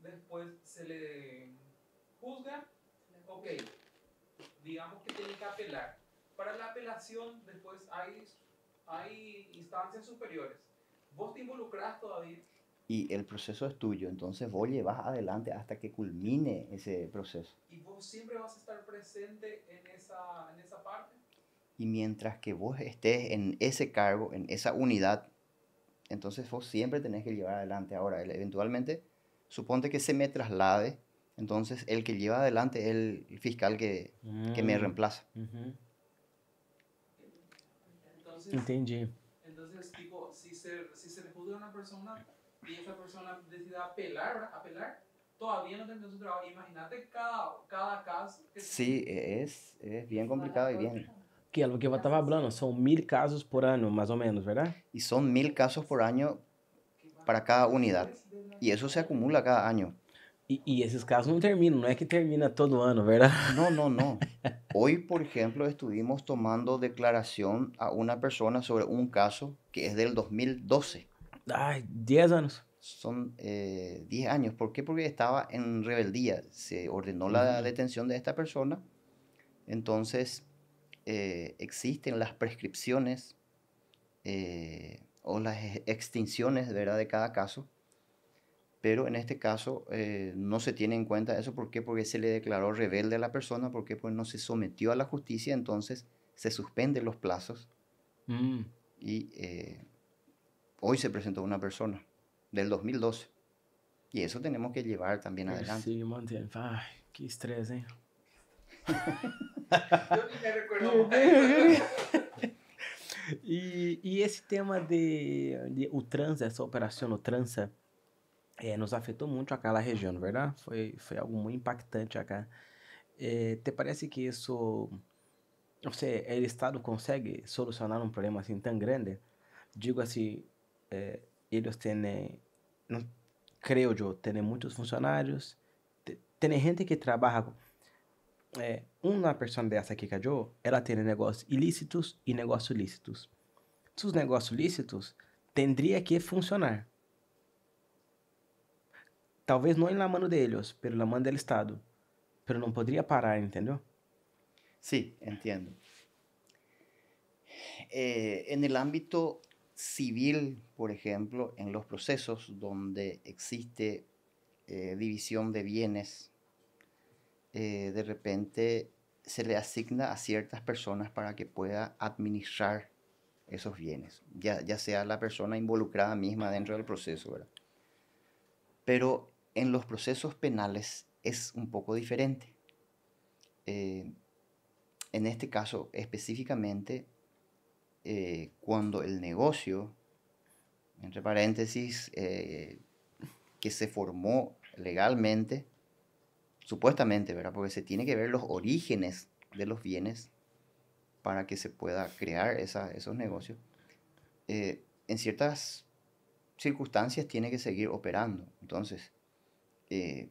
después se le juzga, ok, digamos que tiene que apelar. Para la apelación después hay, hay instancias superiores. ¿Vos te involucras todavía? Y el proceso es tuyo, entonces vos llevas adelante hasta que culmine ese proceso. ¿Y vos siempre vas a estar presente en esa, en esa parte? Y mientras que vos estés en ese cargo, en esa unidad, entonces vos siempre tenés que llevar adelante. Ahora, eventualmente, suponte que se me traslade, entonces el que lleva adelante es el fiscal que, que me mm. reemplaza. entonces, Entendi. Entonces, tipo, si se, si se le juzga a una persona y esa persona decide apelar, apelar todavía no tendrá su trabajo. Imagínate cada, cada caso. sí, es, es bien complicado y bien Que é o que eu estava falando, são mil casos por ano, mais ou menos, verdade? Y son mil casos por año para cada unidad. Y eso se acumula cada año. E, e esses casos não terminam, não é que termina todo ano, verdade? No, no, no. Hoy, por ejemplo, estuvimos tomando declaración a una persona sobre un caso que es del 2012. Ai, 10 anos. Son eh, 10 años. ¿Por qué? Porque estaba en rebeldía. Se ordenó la detención de esta persona. Entonces, eh, existen las prescripciones eh, o las extinciones ¿verdad? de cada caso. Pero en este caso eh, no se tiene en cuenta eso. ¿Por qué? Porque se le declaró rebelde a la persona. Porque pues no se sometió a la justicia. Entonces se suspenden los plazos. Hum. Y eh, hoy se presentó una persona del 2012. Y eso tenemos que llevar también adelante. Persigue, mantém. Ai, que estresse, hein? Yo ni me. E, e esse tema de, de o transa, essa operação no transa, eh, nos afetou muito aquela região, não é verdade? Foi, foi algo muito impactante acá. Eh, te parece que isso, seja, o Estado consegue solucionar um problema assim tão grande? Digo assim, eh, eles têm, não, creio eu, têm muitos funcionários, te- tem gente que trabalha é, uma pessoa dessa aqui que a Joe, ela tem negócios ilícitos e negócios lícitos. Os negócios lícitos tendria que funcionar. Talvez não na mão deles, pero na mão do Estado. Pero não poderia parar, entendeu? Sí, entiendo. Eh, en el ámbito civil, por ejemplo, en los procesos donde existe eh, división de bienes, eh, de repente se le asigna a ciertas personas para que pueda administrar esos bienes, ya, ya sea la persona involucrada misma dentro del proceso. Pero en los procesos penales es un poco diferente. Eh, en este caso específicamente, eh, cuando el negocio, entre paréntesis, eh, que se formó legalmente, supuestamente, ¿verdad? Porque se tiene que ver los orígenes de los bienes para que se pueda crear esa- esos negocios. eh, en ciertas circunstancias tiene que seguir operando. Entonces, eh,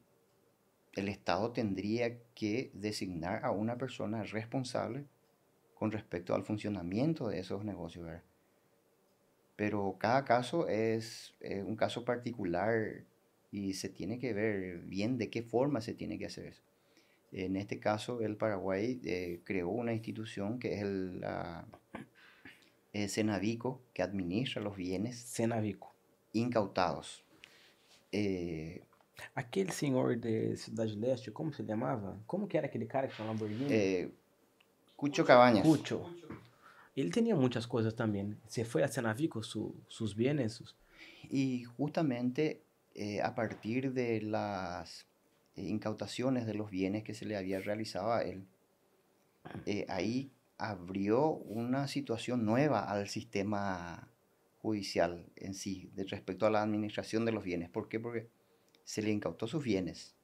el Estado tendría que designar a una persona responsable con respecto al funcionamiento de esos negocios, ¿verdad? Pero cada caso es eh, un caso particular y se tiene que ver bien de qué forma se tiene que hacer eso. En este caso, el Paraguay eh, creó una institución que es el la- el Senavico, que administra los bienes incautados. Eh, Aquele senhor de Cidade Leste, como se chamava? Como que era aquele cara que tinha Lamborghini? eh, Cucho Cabañas. Cucho. Ele tinha muitas coisas também. Se foi a Senavico, su, sus bienes, sus... Y justamente eh, a partir de las eh, incautaciones de los bienes que se le había realizado a él, eh, ahí abrió una situación nueva al sistema judicial en sí, de respecto a la administración de los bienes. ¿Por qué? Porque se le incautó sus bienes,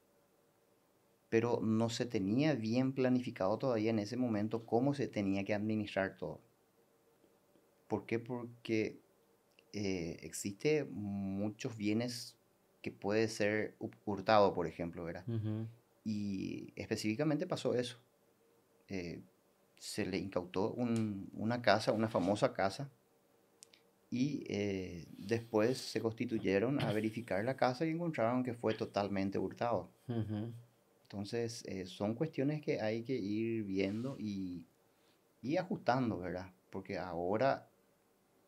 pero no se tenía bien planificado todavía en ese momento cómo se tenía que administrar todo. ¿Por qué? Porque eh, existe muchos bienes que puede ser hu- hurtado, por ejemplo, ¿verdad? Uhum. Y específicamente pasó eso. Eh, se le incautó un- una casa, una famosa casa, y eh, después se constituyeron a verificar la casa y encontraron que fue totalmente hurtado. Uhum. Entonces, eh, son cuestiones que hay que ir viendo y, y ajustando, ¿verdad? Porque ahora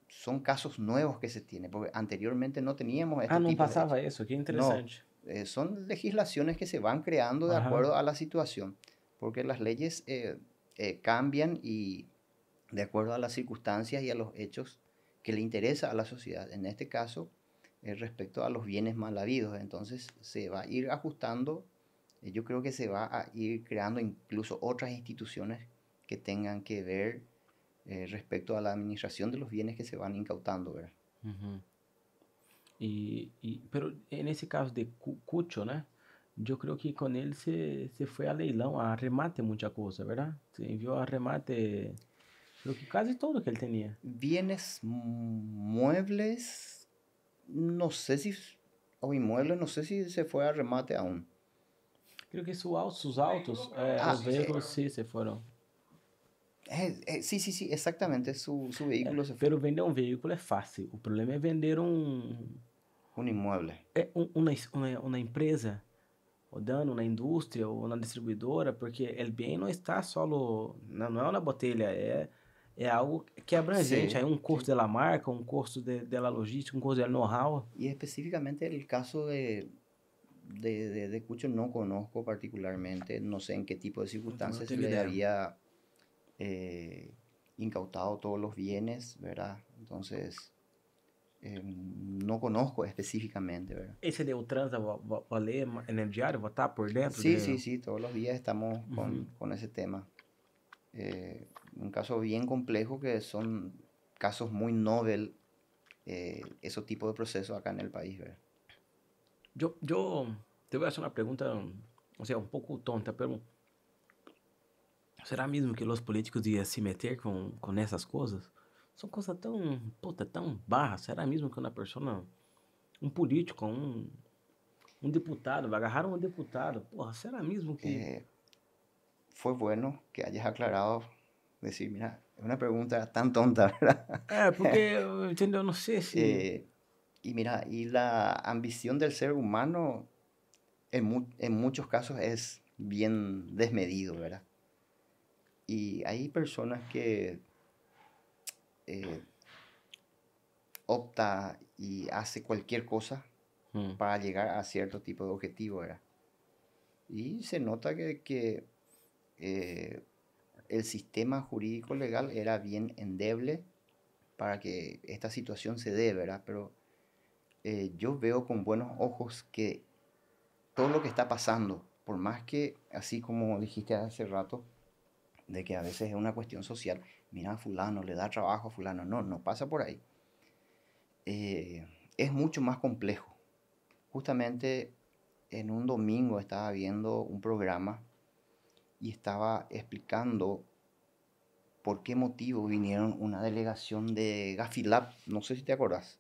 son casos nuevos que se tienen, porque anteriormente no teníamos este Ah, não tipo de passava isso, que interessante. eh, son legislaciones que se van creando de Ajá. acuerdo a la situación, porque las leyes eh, eh, cambian y de acuerdo a las circunstancias y a los hechos que le interesa a la sociedad. En este caso, eh, respecto a los bienes mal habidos, entonces se va a ir ajustando. Eh, yo creo que se va a ir creando incluso otras instituciones que tengan que ver eh, respecto a la administración de los bienes que se van incautando, ¿verdad? Uhum. E, e, pero nesse caso de Cu- Cucho, né? Eu creio que com ele você, você foi a leilão, a remate muita coisa, verdade? Você enviou a remate. Creo que casi todo que él tenía. Bienes muebles, no sé si, o inmuebles, no sé si se fue a remate aún. Creo que su, sus autos, eh, Ah, los vehículos sí se fueron. Eh, eh, sí, sí, sí, exactamente, su, su vehículo se fue. Pero vender um veículo é fácil. O problema é vender um, Un inmueble. é um- uma, uma, uma empresa, ou dando na indústria ou na distribuidora, porque o bem não está só no, não é uma botelha, é, é algo que é abrangente. Sim, Aí um custo da marca, um custo da logística, um custo do know-how. Y específicamente el caso de, de, de, de Cucho no conozco particularmente, no sé en qué tipo de circunstancias se tengo le había eh, incautado todos los bienes, ¿verdad? Entonces, eh, no conozco específicamente, ¿verdad? Esse deu transa, vou, vou, vou ler no diário, vou estar por dentro. Sí, de- sí, sí, todos los días estamos con, con ese tema. Eh, un caso bien complejo que son casos muy novel, eh, esos tipos de procesos acá en el país, ¿verdad? Yo, yo te voy a hacer una pregunta, o sea, un poco tonta, pero será mesmo que os políticos iam se meter com, com essas coisas? São coisas tão, puta, tão barras. Será mesmo que uma pessoa, um político, um, um deputado, agarrar um deputado? Porra, será mesmo que... Eh, fue bueno que hayas aclarado, decir, mira, es una pregunta tan tonta, ¿verdad? É, porque, entendeu? Eu não sei se... Eh, y mira, y la ambición del ser humano en, mu- en muchos casos es bien desmedido, ¿verdad? Y hay personas que eh, opta y hace cualquier cosa Hum, para llegar a cierto tipo de objetivo, ¿verdad? Y se nota que, que, eh, el sistema jurídico legal era bien endeble para que esta situación se dé, ¿verdad? Pero eh, yo veo con buenos ojos que todo lo que está pasando, por más que, así como dijiste hace rato, de que a veces es una cuestión social, mira a fulano, le da trabajo a fulano, no, no pasa por ahí. Eh, es mucho más complejo. Justamente en un domingo estaba viendo un programa y estaba explicando por qué motivo vinieron una delegación de Gafilab, no sé si te acordás.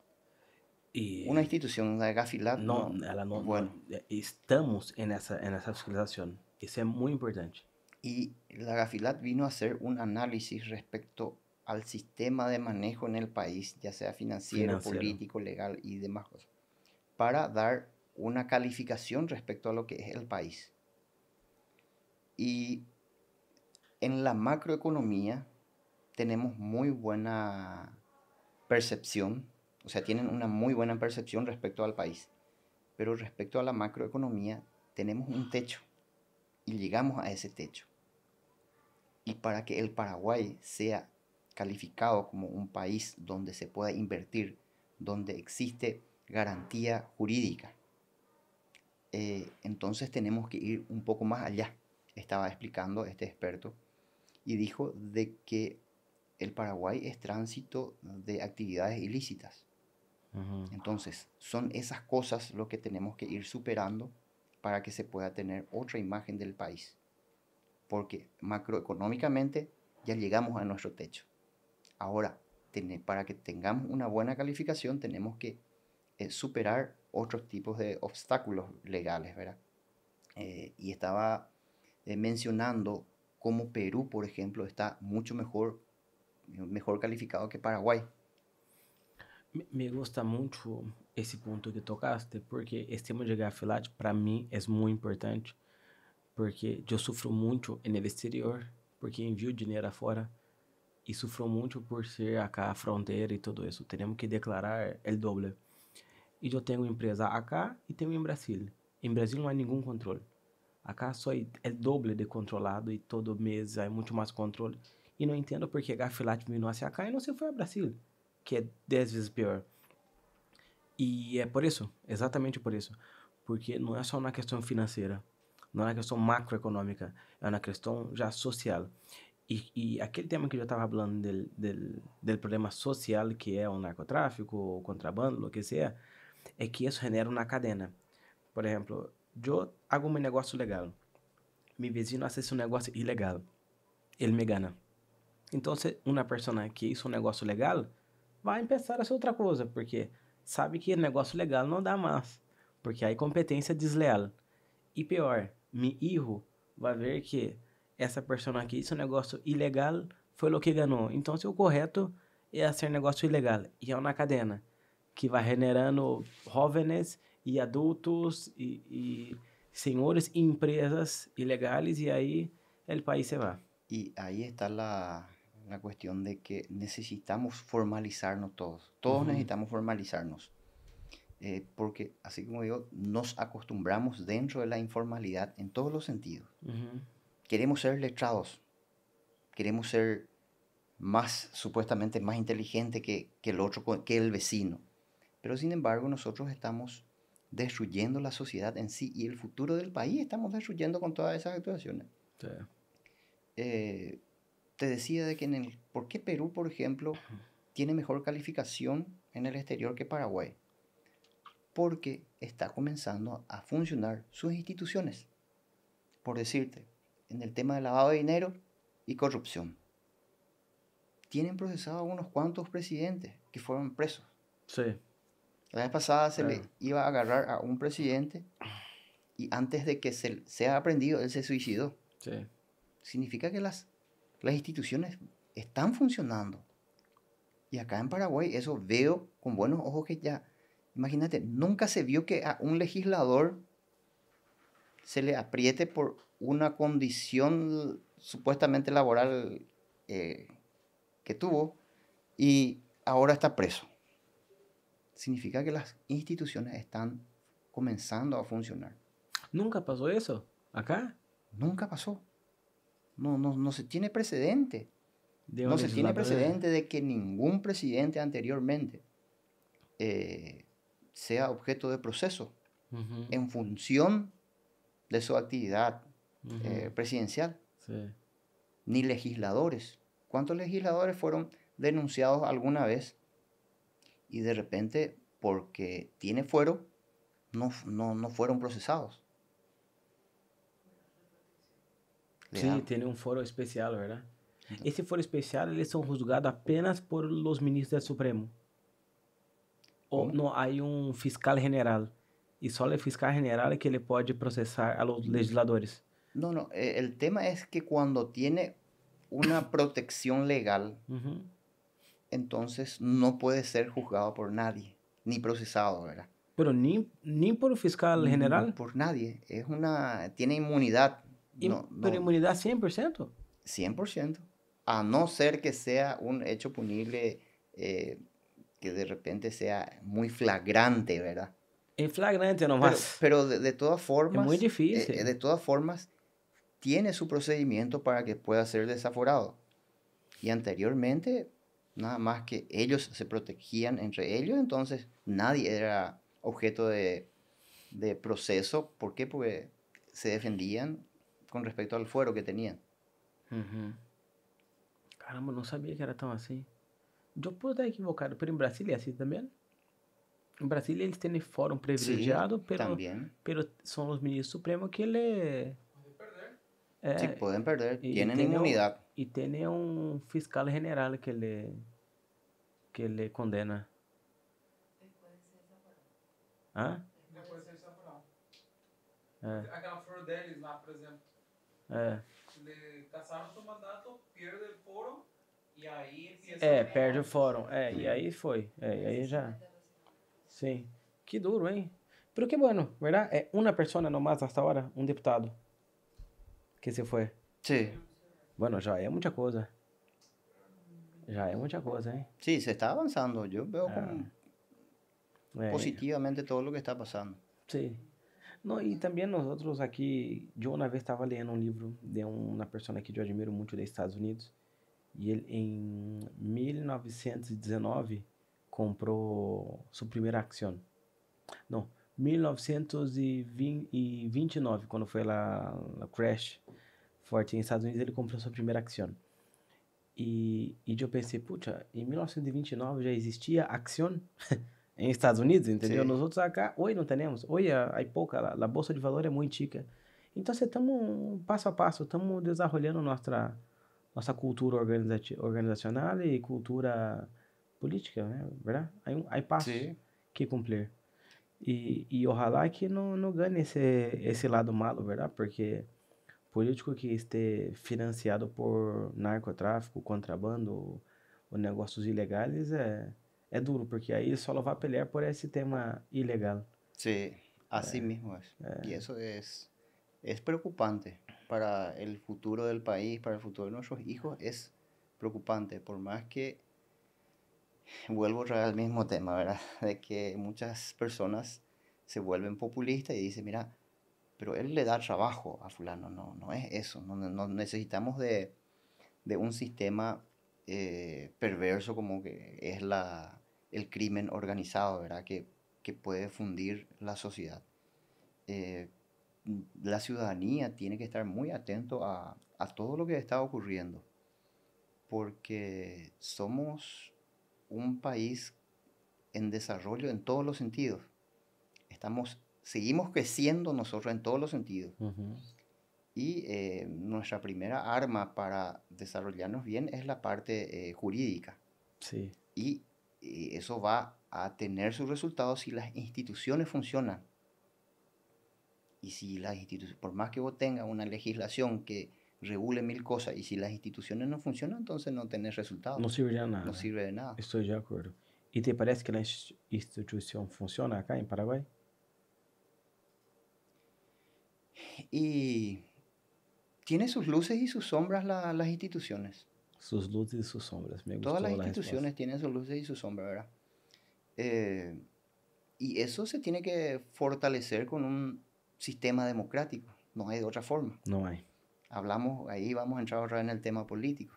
E Una institución de Gafilab. não, no- ela não, bueno, estamos nessa, nessa fiscalização. Isso é muito importante. Y la Gafilat vino a hacer un análisis respecto al sistema de manejo en el país, ya sea financiero, Financiero. político, legal y demás cosas, para dar una calificación respecto a lo que es el país. Y en la macroeconomía tenemos muy buena percepción, o sea, tienen una muy buena percepción respecto al país, pero respecto a la macroeconomía tenemos un techo y llegamos a ese techo. Y para que el Paraguay sea calificado como un país donde se pueda invertir, donde existe garantía jurídica, eh, entonces tenemos que ir un poco más allá, estaba explicando este experto, y dijo de que el Paraguay es tránsito de actividades ilícitas. Entonces, son esas cosas lo que tenemos que ir superando para que se pueda tener otra imagen del país. Porque macroeconómicamente ya llegamos a nuestro techo. Ahora, para que tengamos una buena calificación, tenemos que eh, superar otros tipos de obstáculos legales, ¿verdad? Eh, y estaba eh, mencionando cómo Perú, por ejemplo, está mucho mejor, mejor calificado que Paraguay. Me- gusta muito esse ponto que tocaste, porque esse tema de gafilat, para mim, é muito importante, porque eu sofro muito no exterior, porque envio dinheiro afora, e sofro muito por ser acá a fronteira e tudo isso. Temos que declarar o doble. E eu tenho empresa acá e tenho em Brasília. Em Brasil não há nenhum controle. Acá só é o doble de controlado e todo mês há muito mais controle. E não entendo por que gafilat vindo hacia acá e não se foi a Brasília que é 10 vezes pior. E é por isso, exatamente por isso. Porque não é só uma questão financeira, não é uma questão macroeconômica, é uma questão já social. E, e aquele tema que eu estava falando del, del, del problema social, que é o narcotráfico, o contrabando, o que seja, é que isso genera uma cadena. Por exemplo, eu hago um negócio legal, meu vizinho hace um negócio ilegal, ele me gana. Então, uma pessoa que hizo um negócio legal vai começar a fazer outra coisa, porque sabe que negócio legal não dá mais, porque aí competência desleal. E pior, mi hijo vai ver que essa pessoa que hizo um negócio ilegal foi o que ganhou. Então, o correto é fazer negócio ilegal. E é uma cadena que vai generando jovens e adultos e, e senhores empresas ilegales e aí o país se vai. Y ahí está la, la cuestión de que necesitamos formalizarnos todos. Todos Ujú. necesitamos formalizarnos. Eh, porque, así como digo, nos acostumbramos dentro de la informalidad en todos los sentidos. Uhum. Queremos ser letrados. Queremos ser más, supuestamente, más inteligente que, que el otro, que el vecino. Pero, sin embargo, nosotros estamos destruyendo la sociedad en sí y el futuro del país estamos destruyendo con todas esas actuaciones. Sí. eh, te decía de que en el, ¿por qué Perú, por ejemplo, tiene mejor calificación en el exterior que Paraguay? Porque está comenzando a funcionar sus instituciones. Por decirte, en el tema de lavado de dinero y corrupción. Tienen procesados unos cuantos presidentes que fueron presos. Sí. La vez pasada se le iba a agarrar a un presidente y antes de que se sea aprendido, él se suicidó. Sí. significa que las, las instituciones están funcionando. Y acá en Paraguay eso veo con buenos ojos que ya, imagínate, nunca se vio que a un legislador se le apriete por una condición supuestamente laboral eh, que tuvo y ahora está preso. Significa que las instituciones están comenzando a funcionar. Nunca passou isso? Acá? Nunca pasó. No, no, no se tiene precedente. De No se tiene precedente de que ningún presidente anteriormente eh, sea objeto de proceso en función de su actividad eh, presidencial, Sí. ni legisladores. ¿Cuántos legisladores fueron denunciados alguna vez y de repente, porque tiene fuero, no, no, no fueron procesados? Le Sim, tem um foro especial, verdade? Então. Esse foro especial, eles são julgados apenas por los ministros do Supremo. Ou não, há um fiscal general. E só o fiscal general é que ele pode processar a los legisladores. No, no, eh, el tema es que cuando tiene una protección legal, Uhum. entonces no puede ser juzgado por nadie, ni procesado, ¿verdad? Pero nem, nem por o fiscal general. Por nadie. Es una, tiene inmunidad. No, no, Pero imunidade 100%. 100%. A no ser que sea un hecho punible eh, que de repente sea muy flagrante, ¿verdad? Em flagrante Pero, nomás. pero de, de todas formas, muy eh, difícil. eh, de todas formas, tiene su procedimiento para que pueda ser desaforado. Y anteriormente, nada más que ellos se protegían entre ellos, entonces nadie era objeto de, de proceso. ¿Por qué? Porque se defendían con respecto al fuero que tenían. Uhum. Caramba, eu não sabia que era tão assim. Eu posso estar equivocado, pero em Brasília é assim também? Em Brasília eles têm fórum privilegiado, pero, También. pero são os ministros supremos que ele... É, Sí, pueden perder. tienen tiene un- inmunidad. E tem um fiscal general que ele que ele condena. Hã? Depois de ser desaforado. É, Aquela flor deles lá, por exemplo. É. Le caçaram seu mandato, perde o foro e aí empieza É, perde o fórum. É, e aí foi. É, e aí já. Sim. Que duro, hein? Pero que bueno, ¿verdad? É uma pessoa nomás hasta agora, um deputado. Que se foi. Sí, Bueno, já é muita coisa. Já é muita coisa, hein? sí, se está avanzando. Yo veo Ah, como É, positivamente todo lo que está pasando. Sim. Não, e também nós outros aqui, eu uma vez estava lendo um livro de uma pessoa que eu admiro muito dos Estados Unidos, e ele em 1919 comprou sua primeira ação. Não, 1929, quando foi lá a crash forte nos Estados Unidos, ele comprou sua primeira ação. E, e eu pensei, puxa, em 1929 já existia ação em Estados Unidos, entendeu? Sim. Nós outros acá, hoje não temos. Hoje há pouca, a, a bolsa de valor é muito chica. Então, estamos passo a passo, estamos desenvolvendo nossa nossa cultura organizati- organizacional e cultura política, né? ¿verdad? Hay, un- hay pasos Sí. que cumplir. E, e ojalá que não, não ganhe esse, esse lado malo, ¿verdad? Porque político que esteja financiado por narcotráfico, contrabando ou negócios ilegais é, é duro, porque aí só vai pelear por esse tema ilegal. Sí, así mismo es. Y eso es, es preocupante para el futuro del país, para el futuro de nuestros hijos, es preocupante, por más que vuelvo otra vez al mismo tema, ¿verdad? De que muchas personas se vuelven populistas y dicen, mira, pero él le da trabajo a fulano, no, no es eso, no- no necesitamos de, de un sistema eh, perverso como que es la, el crimen organizado, ¿verdad? Que, que puede fundir la sociedad. Eh, la ciudadanía tiene que estar muy atento a, a todo lo que está ocurriendo, porque somos un país en desarrollo en todos los sentidos. Estamos, seguimos creciendo nosotros en todos los sentidos. Y eh, nuestra primera arma para desarrollarnos bien es la parte eh, jurídica. Sim. Y eso va a tener sus resultados si las instituciones funcionan. Y si las instituciones, por más que vos tengas una legislación que regule mil cosas, y si las instituciones no funcionan, entonces no tenés resultados. Não serviria nada. No sirve de nada. Estou de acordo. E te parece que a insti- instituição funciona acá em Paraguai? Y tiene sus luces y sus sombras la- las instituciones. Suas luzes e suas sombras. Me Todas las instituciones tienen sus luces y sus sombras, ¿verdad? Eh, y eso se tiene que fortalecer con un sistema democrático. No hay de otra forma. Não há. Hablamos, ahí vamos a entrar otra vez en el tema político.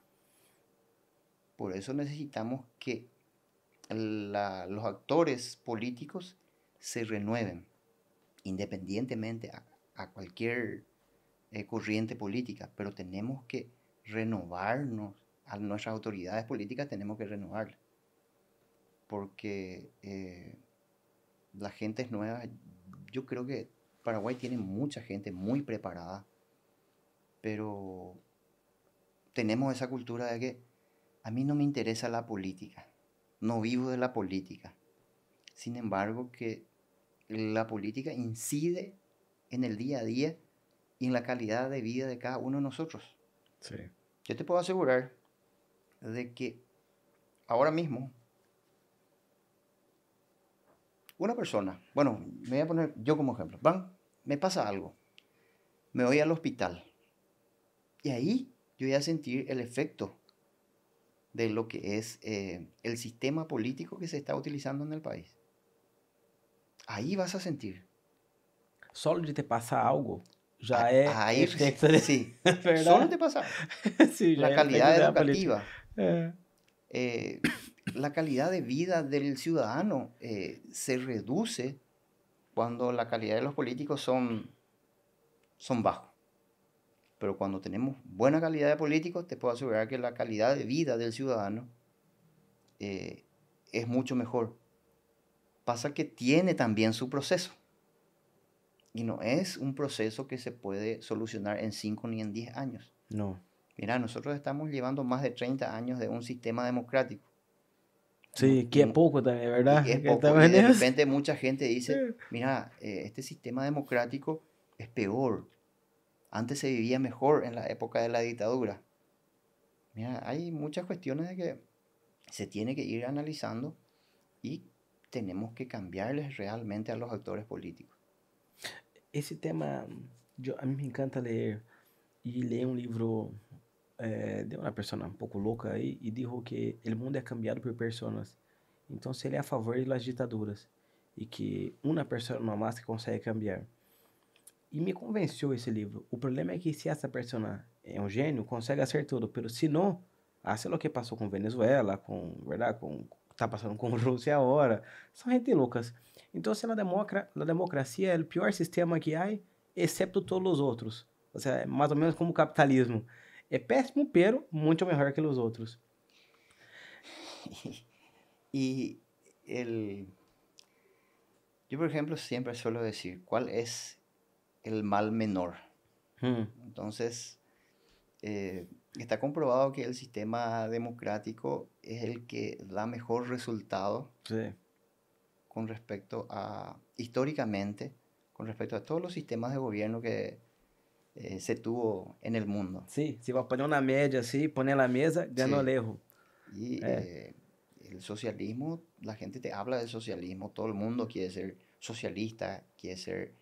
Por eso necesitamos que la- los actores políticos se renueven, independientemente a, a cualquier eh, corriente política, pero tenemos que renovarnos, a nuestras autoridades políticas tenemos que renovarlas, porque eh, la gente es nueva. Yo creo que Paraguay tiene mucha gente muy preparada, pero tenemos esa cultura de que a mí no me interesa la política, no vivo de la política. Sin embargo, que la política incide en el día a día y en la calidad de vida de cada uno de nosotros. Sim. Yo te puedo asegurar de que ahora mismo una persona, bueno, me voy a poner yo como ejemplo, van, me pasa algo, me voy al hospital y ahí yo voy a sentir el efecto de lo que es eh, el sistema político que se está utilizando en el país. Ahí vas a sentir. Solo de te passar algo já A- é ahí, efeito de... sí, solo te pasa. Já La calidad política. É. eh, la calidad de vida del ciudadano eh, se reduce cuando la calidad de los políticos son, son bajos. Pero cuando tenemos buena calidad de políticos, te puedo asegurar que la calidad de vida del ciudadano eh, es mucho mejor. Pasa que tiene también su proceso. Y no es un proceso que se puede solucionar en 5 ni en 10 años. Não. Mira, nosotros estamos llevando más de 30 años de un sistema democrático. Sim, que no- pouco também, é Y es poco, y de repente mucha gente dice, Sí. mira, eh, este sistema democrático es peor. Antes se vivía mejor en la época de la dictadura. Mira, hay muchas cuestiones de que se tiene que ir analizando y tenemos que cambiarles realmente a los actores políticos. Esse tema, yo- a mim me encanta ler. E ler um livro de uma pessoa um pouco louca aí e dijo que o mundo é cambiado por pessoas. Então, se ele é a favor das ditaduras e que uma pessoa numa massa consegue cambiar. E me convenceu esse livro. O problema é que se essa pessoa é um gênio, consegue hacer tudo, pero se não, hace lo que passou com Venezuela, com, verdade, com tá passando com Rússia agora, são gente loucas. Então, se na, democra na democracia é o pior sistema que há, exceto todos os outros. Ou seja, é mais ou menos como o capitalismo. É péssimo, pero muito melhor que os outros. Y el... Yo, por ejemplo, siempre suelo decir, ¿cuál es el mal menor? Hum, Entonces, eh, está comprobado que el sistema democrático es el que da mejor resultado Sí. con respecto a, históricamente, con respecto a todos los sistemas de gobierno que eh, se tuvo en el mundo. Sim, se vai pôr uma média assim, põe na mesa, ganhou Sí. erro. Y Eh. eh, el socialismo, la gente te habla del socialismo, todo el mundo quiere ser socialista, quiere ser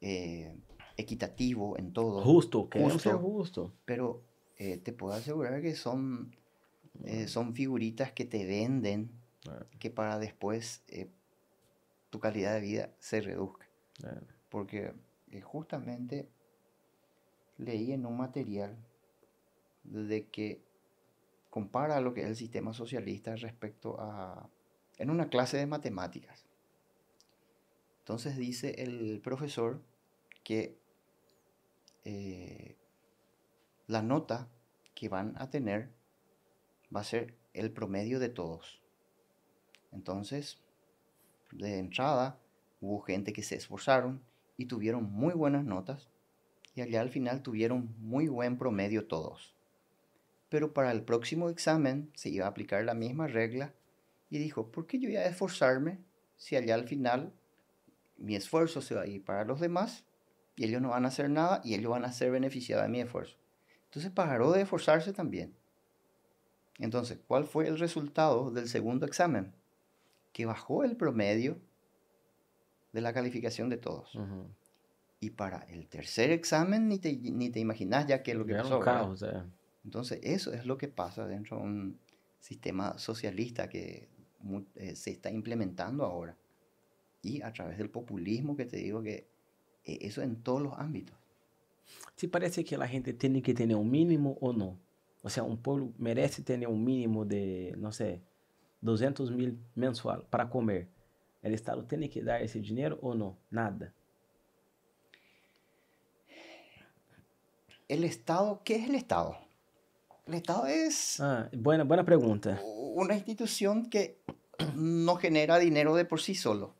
eh, equitativo en todo, Justo, ser Justo. justo. pero eh, te puedo asegurar que son, eh, son figuritas que te venden que para después eh, tu calidad de vida se reduzca. Porque eh, justamente leí en un material de que compara lo que es el sistema socialista respecto a... en una clase de matemáticas. Entonces dice el profesor que eh, la nota que van a tener va a ser el promedio de todos. Entonces, de entrada, hubo gente que se esforzaron y tuvieron muy buenas notas y allá al final tuvieron muy buen promedio todos. Pero para el próximo examen se iba a aplicar la misma regla y dijo, ¿por qué yo voy a esforzarme si allá al final mi esfuerzo se va a ir para los demás y ellos no van a hacer nada y ellos van a ser beneficiados de mi esfuerzo? Entonces paró de esforzarse también. Entonces, ¿cuál fue el resultado del segundo examen? Que bajó el promedio de la calificación de todos. Uhum. Y para el tercer examen ni te, ni te imaginas ya qué es lo que Eram pasó. carros, é. Entonces, eso es lo que pasa dentro de un sistema socialista que eh, se está implementando ahora. Y a través del populismo que te digo que eh, eso en todos los ámbitos. Te parece que a gente tem que ter um mínimo ou não? Ou seja, um povo merece ter um mínimo de, não sei, 200 mil mensual para comer. O Estado tem que dar esse dinheiro ou não? Nada. El Estado, ¿qué es el Estado? El Estado es Ah, buena, buena pergunta. una institución que no genera dinero de por sí solo.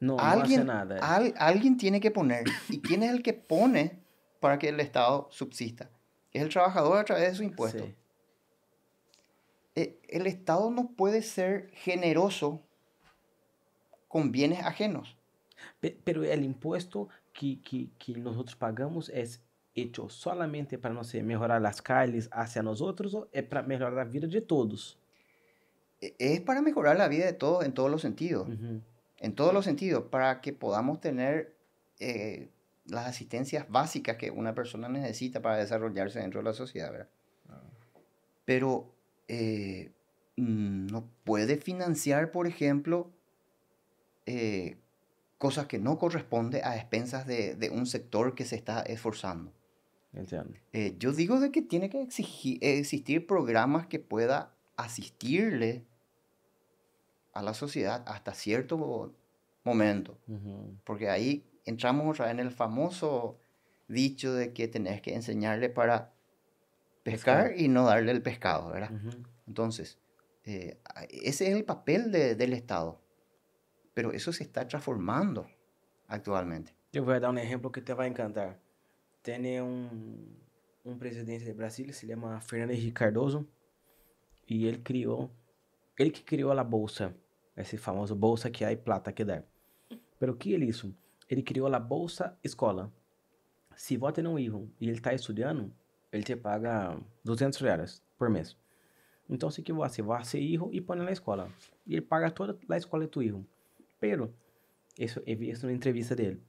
Não, não hace Alguien, nada. al- alguien tiene que poner. ¿Y quién es el que pone para que el Estado subsista? Es el trabajador a través de su impuesto. Sí. Eh, el Estado no puede ser generoso con bienes ajenos. Pe- Pero o imposto que, que, que nós pagamos é hecho solamente para, não sei, melhorar as calles hacia nós outros ou é para melhorar a vida de todos? E- Es para mejorar la vida de todos en todos los sentidos. En todos los sentidos, para que podamos tener eh, las asistencias básicas que una persona necesita para desarrollarse dentro de la sociedad, ¿verdad? Pero eh, no puede financiar, por ejemplo, eh, cosas que no corresponden a expensas de, de un sector que se está esforzando. Eh, yo digo de que tiene que exigi- existir programas que pueda asistirle a la sociedad hasta cierto momento. Porque ahí entramos otra vez en el famoso dicho de que tenés que enseñarle para pescar y no darle el pescado, ¿verdad? Entonces, eh, a- ese es el papel de- del Estado. Pero eso se está transformando actualmente. Eu vou dar um exemplo que te vai encantar. Tem um, um presidente de Brasília, se chama Fernando Henrique Cardoso, e ele criou, ele que criou a bolsa, esse famoso bolsa que há plata que dá. Pero o que ele isso? Ele criou a bolsa escola. Se você um hijo e ele está estudando, ele te paga 200 reais por mês. Então, se que você vai ser hijo e põe na escola, e ele paga toda a escola tu hijo. Pero, isso eu vi isso na entrevista dele.